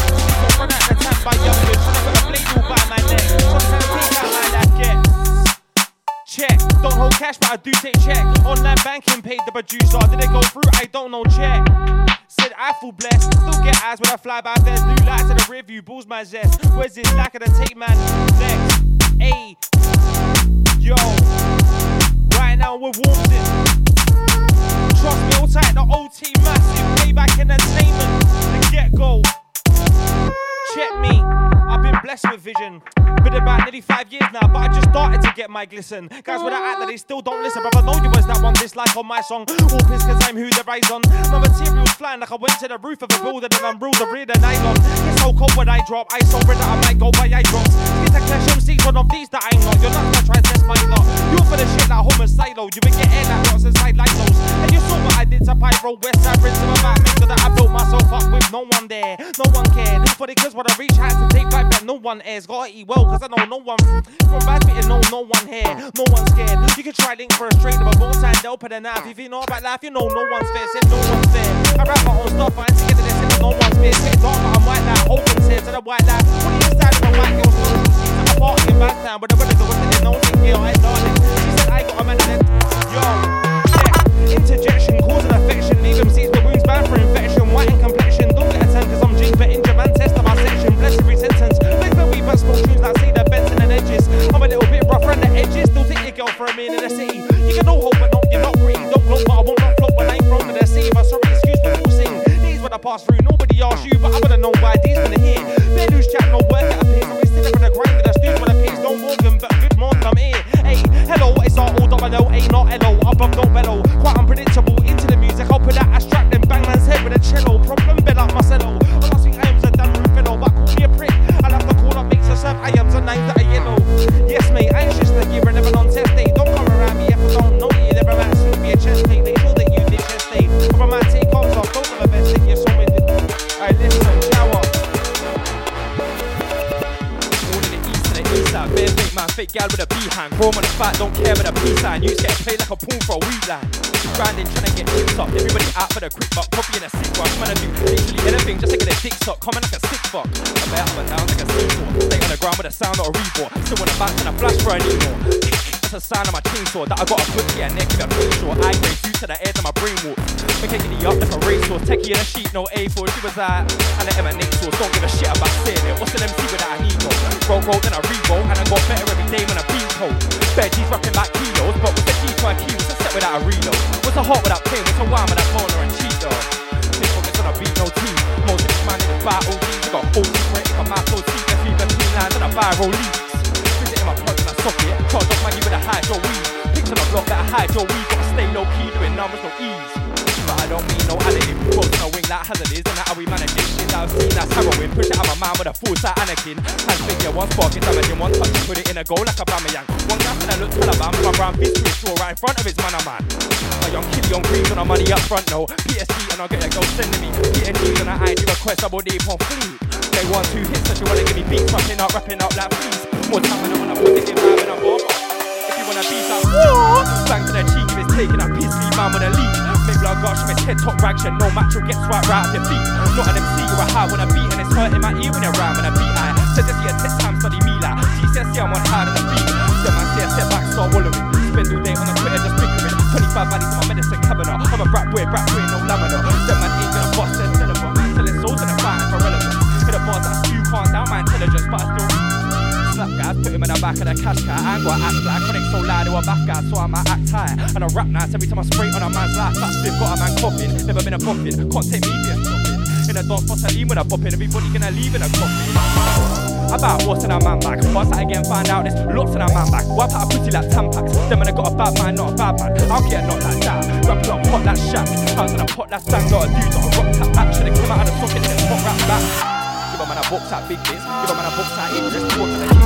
S7: Run out the time by young bitch. Tryna put a blade all by my neck. Sometimes take out yeah. Check. Don't hold cash, but I do take check. Online banking paid the producer. Did it go through? I don't know. Check. Said I feel blessed. Still get eyes when I fly by fence. Blue lights to the review. Balls my zest. Where's this lack of the tape man? Next. Ayy. Yo. Right now we're warmed in. Trust me, all tight. The OT massive. Payback entertainment. The get go. Check me. I've been blessed with vision. Been about nearly five years now, but I just started to get my glisten. Guys with that act that they still don't listen, but I know you was that one dislike on my song. All pissed cause I'm who they rise on. My material's flying like I went to the roof of a building and I'm ruled the rear the nylon. It's so cold when I drop, I so red that I might go by eye drops. It's a clash MCs one of these that I'm not. You're not gonna try and test my lot. You for the shit like homicidal. You been getting that rocks inside like those. And you saw what I did to Pyro West Side Rinse in my back. Make sure that I built myself up with no one there. No one cared. But it cause when I reach heights and take back that no one airs. Gotta eat well cause I know no one from bad fitting, no, no one here. No one scared. You can try link for a straight but more time they'll put a knife. If you know about life, you know no one's fair. Said no one's fair. I rap my own stuff, I ain't together this and no one's fair. Say dark, but I'm white now. Open said to the white life. What do you stand for white girls? No, she's at a party in Bankstown, but the weather goes in there, no thing here, I darling. She said I got a man and then, yo. Interjection, cause an affection, leave them seeds, the wounds bad for infection. White in complexion, don't get a turn cause I'm G, but injure man, test of my section. Bless every sentence. Make the we but small tunes like say the Benson and edges. I'm a little bit rough around the edges, still take your girl for a minute in the city. You can no hope, but no, you're not green. Don't blow, but I won't not float when I ain't thrown to the sea. But sorry, excuse me, we'll sing. These what I pass through, nobody asked you, but I wanna know why these gonna hear. Bear loose chat, no work at a pace. We sit up in the grind with the stews when I pace. No Morgan, but good morning, I'm here. Hello, it's our old domino, A not hello, above no bellow. Quite unpredictable into the music. I'll put that abstract then bang man's head with a cello. Problem fake gal with a behind. Chrome on the fat, don't care with a peace sign. You get played like a pool for a weed line. Grinding, trying to get tips up. Everybody out for the quick buck. Copying a sick one. Man, I do literally anything just to get a dick suck. Coming like a sick fuck. I bet up and down like a seesaw. Stay on the ground with a sound or a reboard. Still when I'm back and I flash for a new. [LAUGHS] That's a sign of my team chainsaw that I got a put here neck a face short. I grade due to the edge of my brain walk. We're kicking the up like a racehorse. Techie in a sheet, no A4. She was like, and the emanate source. Don't give a shit about saying it. What's an MC without an ego? Roll, roll, then I re-roll. And I got better every day when I beat cold. G's rocking back kilos. But with the G key, was a set without a reload. What's a hot without pain? What's a wine without boner and cheat though? This one gets on a beat, no team. Most of this man in the battle. Got 40 credit, come out. Let's leave them clean lines and a viral leaks. In in my socket. Charge up money a hydro weed. On a block that a hydro weed. Gotta stay low key, doing numbers, no ease. But I don't mean no additive. Quotes on a wing like hazard is, and that's how we manage it. Shit I've seen, that's heroin. Push it out my mind with a full sight Anakin. Hands finger, one spark, it's damaging. One touch, put it in a goal like a Bamayan. One gap and I look Taliban. My brown fist to his right in front of his man, a man. My young kiddie on greens on a money up front, no. PSG, and I'll get a go sending me. PNGs on an ID request, double D upon fleet. They want two hits, so she wanna give me beats. Rapping up, rapping up like please. More time and I wanna put it in vibe and I'm bomb. If you wanna beat up, whoa! Bang to the cheek if it's taking a piss, leave man with a lead. Make blood gush from his head top raction, no match will get swiped right off your feet. Not an MC, you're a high when I beat and it's hurting my ear when I rhyme when I beat I said this year test time study me like GCSE I'm on higher than the beat. Then man say a step back, start wallowing. Spend all day on the Twitter just bickering. 25 baddies in my medicine cabinet. I'm a rap boy, rap boy, no lamina. Then man put him in the back of the cash car. I ain't got act like chronic so loud to a back guy, so I'm a act high. And I rap nice every time I spray on a man's life. That spit got a man coughing, never been a boffin. Can't take me be a stopping. In a dance, boss, I lean when I bop in. Everybody gonna leave in a coffin. About what's in a man back. Once I again find out there's lots in a man back. Wipe out a pretty like Tampax. Them man I got a bad man, not a bad man. I'll get not like that. Rap it pot that shack. Hands in a pot that stand. Got a dude, got a rock tap action. It come out of the socket, then pop rap back. Give a man a box out big bits. Give a man a box out Idris.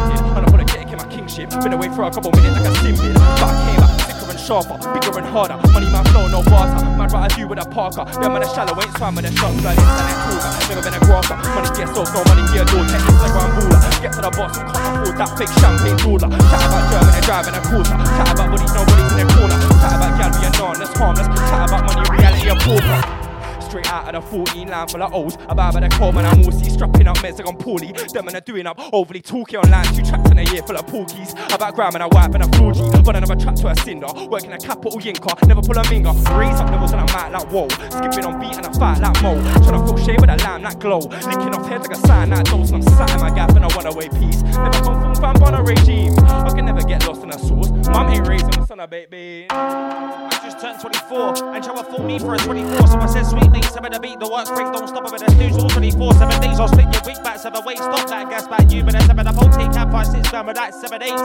S7: Kingship. Been away for a couple minutes like a sim bin. But I came back thicker and sharper, bigger and harder. Money man flow, no barter. Man, what I do with a parker. Them man a shallow, ain't swam with a shot. Blood instant and cougar. Never been a dancer. Money to yourself, no money your door. Check Instagram baller. Get to the boss, you can't afford that fake champagne ruler. Chat about German and driving a quarter. Chat about bodies, nobody's in their corner. Chat about gal being non, that's harmless. Chat about money, reality, a pauper. Straight out of the 14 line full of O's. About by the cold man, I'm see strapping up meds, I'm poorly. Them and are doing up overly talking online. Two tracks in a year full of porkies. About gram and a wipe and a floor G. But another trap to a cinder. Working a capital yinker, never pull a minger. Raise up levels and I'm out like whoa. Skipping on beat and I fight like mo. Tryna feel shade with a lamb like glow. Licking off heads like a sign like dose. And I'm sat in my gap and I want away peace. Never come from a regime. I can never get lost in a source. Mum ain't raising son of baby.
S21: I just turned 24 and try to fool me for a 24. So I said, sweet some of the beat, the work's quick, don't stop with the snooze all 24. Seven days, I'll split your week back, seven ways, stop that gas back you. But then seven up, I'll take cap, five, six, with that, seven eights.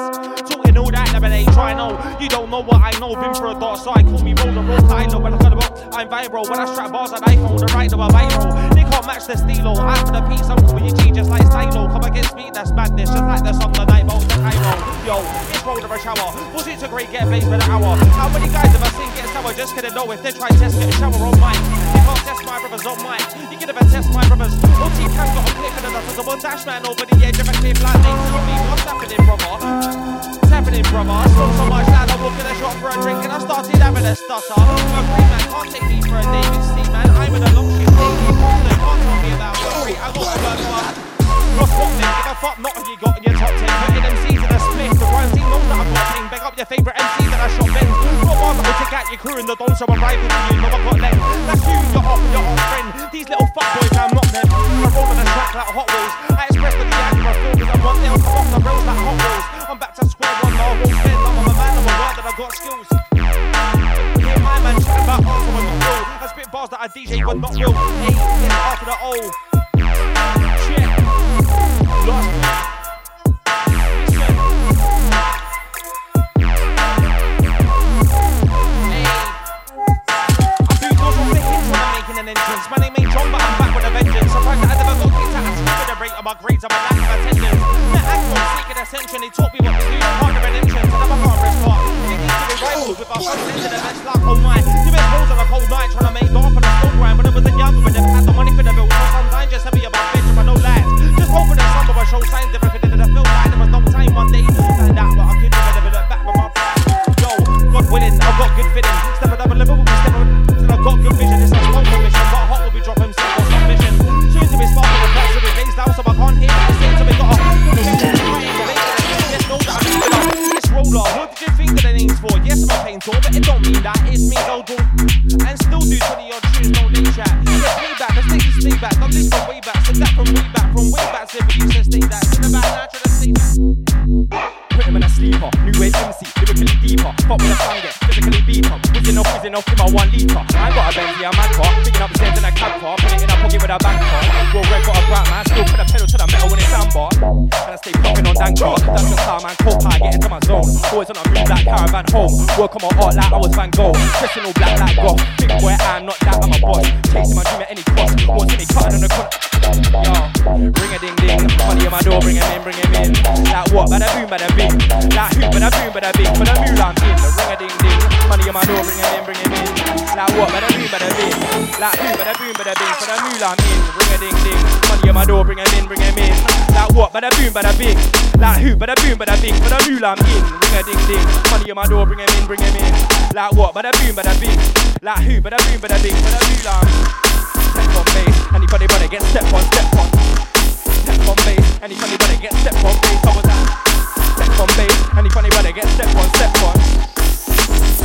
S21: Talking all that, eight, try know. You don't know what I know, been for a dark side, call me roller, roll, I know when I cut about, I'm viral. When I strap bars at iPhone, the right to a viral. They can't match the stilo. After the piece, I'm cool, you G just like stylo. Come against me, that's madness, just like the song, the Night Boat to Cairo. Yo, it's roll of a shower. Was it a great get blazed with an hour? How many guys have I seen get sour? Just gonna know if they try test, get a shower on mine. You can't test my brothers on mine. You can never test my brothers. OT can got a click and another. So one dash man over the edge of a cliff like me what's happening, brother. What's happening, brother? I smoked so much that I walk in a shop for a drink and I started having a stutter. A green man can't take me for a David C man. I'm in a long problem. Can't tell me about worry. I got a work for. Ross Watson, give a fuck not who you got in your top 10. Putting MCs in a split. The rhyme team knows that got team. Beg up your favourite MC that I shot Ben. Got bars that will take out your crew in the dome, so I'm rival to you. I got them. That's you, your off, your off friend. These little fuckboys, I'm not them. I roll on a track like Hot Wheels. I express the reaction I feel because I want them. Come off the rails like Hot Wheels. I'm back to square one, now I won't spend. I'm a man, I'm a word that I got skills. Hear my man chatting about so I'm. I spit bars that I DJ, but not real. Hey, after the O. trying to make dark on the to to slow grind. When I was a younger, but never had the money for the bill. Sometimes just heavy about Just hoping that some of us show signs of everything that I feel like there was no time one day. Find out what I could do, but never look back with my Yo, God willing, I've got good fitting.
S7: Caravan home. Work on my art like I was Van Gogh. Dressing all black like goth. Big boy, I'm not that, I'm a boss. Chasing my dream at any cost. Watching me cutting on the con. Yo, ring a ding ding. Money on my door, bring him in, bring him in. Like what? Bada boom, bada bing. Like who? Bada boom, bada bing. For the moolah, I'm in. The ring a ding ding. On my door, bring him in, bring him in. Like what? Bada boom, bada bing. Like who? Bada boom, bada bing. For the I'm in. Ring a ding ding. Money on my door, bring him in, bring him in. Like what? Bada boom, bada bing. Like who? Bada boom, bada bing. For the moolah, I'm in. Ring a ding ding. Money on my door, bring him in, bring him in. Like what? Bada boom, bada bing. Like who? Bada boom, bada bing. For the I'm. Step on bass. Anybody wanna get step on, step on. Step on bass. Anybody wanna get step on bass? How was that? Step on bass. Anybody wanna get step on, step on.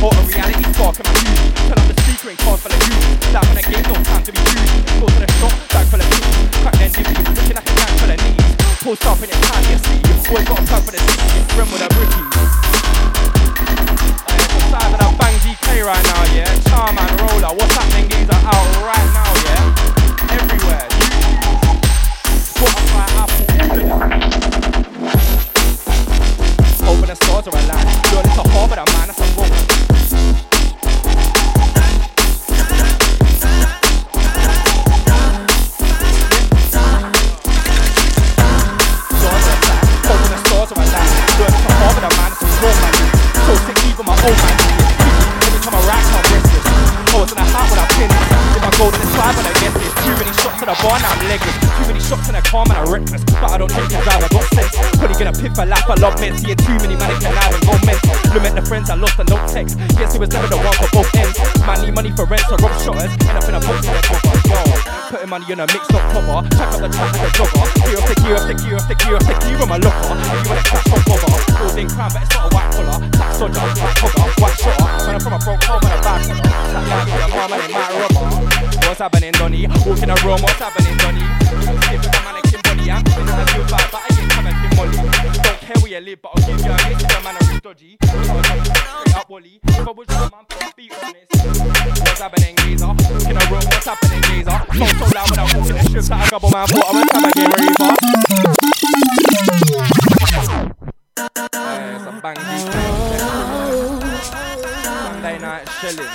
S7: Or a reality far confused Turn up the speaker and card for the you Down in the game, no time to be used Go to the shop, bag full of meat Crack their nippies, looking like a gang full of knees Pull stuff in your time, you see Your boy got a plan for the city Friend with a rookie Side that a bang DK right now, yeah. Charman roller, what's happening? These are out right now, yeah. Everywhere. Spotify, Apple, all of. Open the stores or a line. Yo, it's a hard, but I'm golden slab but I guess there's too many YouTube, legless. Too many shots in a car, man, I reckless. But I don't drink and drive, I got sense. Probably gonna piff a life, I love men. Seeing too many man, it can lie and go men. The friends I lost and no text. Guess it was never the one for both ends. Man, need money for rent, so rob shotters. End up in a box with a cover. Yo, putting money in a mixed up cover. Check out the track like a jogger. Gear off the gear off the gear off the gear off the gear on my locker. If you wanna crash, don't bother. Building crime, but it's not a white collar. Black soldier, black hogger, white shotter. Man, I'm from a broke home and a bad collar. That like me, your mama, they might rob. What's happening, Donny? Walk in a room, what's happening, Donny? If it's a mannequin body, I'm in a good vibe, but I ain't coming to Molly. Don't care where you live, but I'll give you a list. Your man is dodgy. Straight up, Wally. If I was your man, put a beat on this. What's happening, geezer? In a room, what's happening, geezer? So, so loud when I walk in the strip that I gobble man, thought I was coming game reaper. Yeah, it's a bang deep. Sunday night shelling.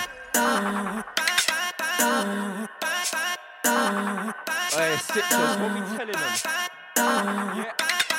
S7: Hey, citrus, what we telling them? Yeah.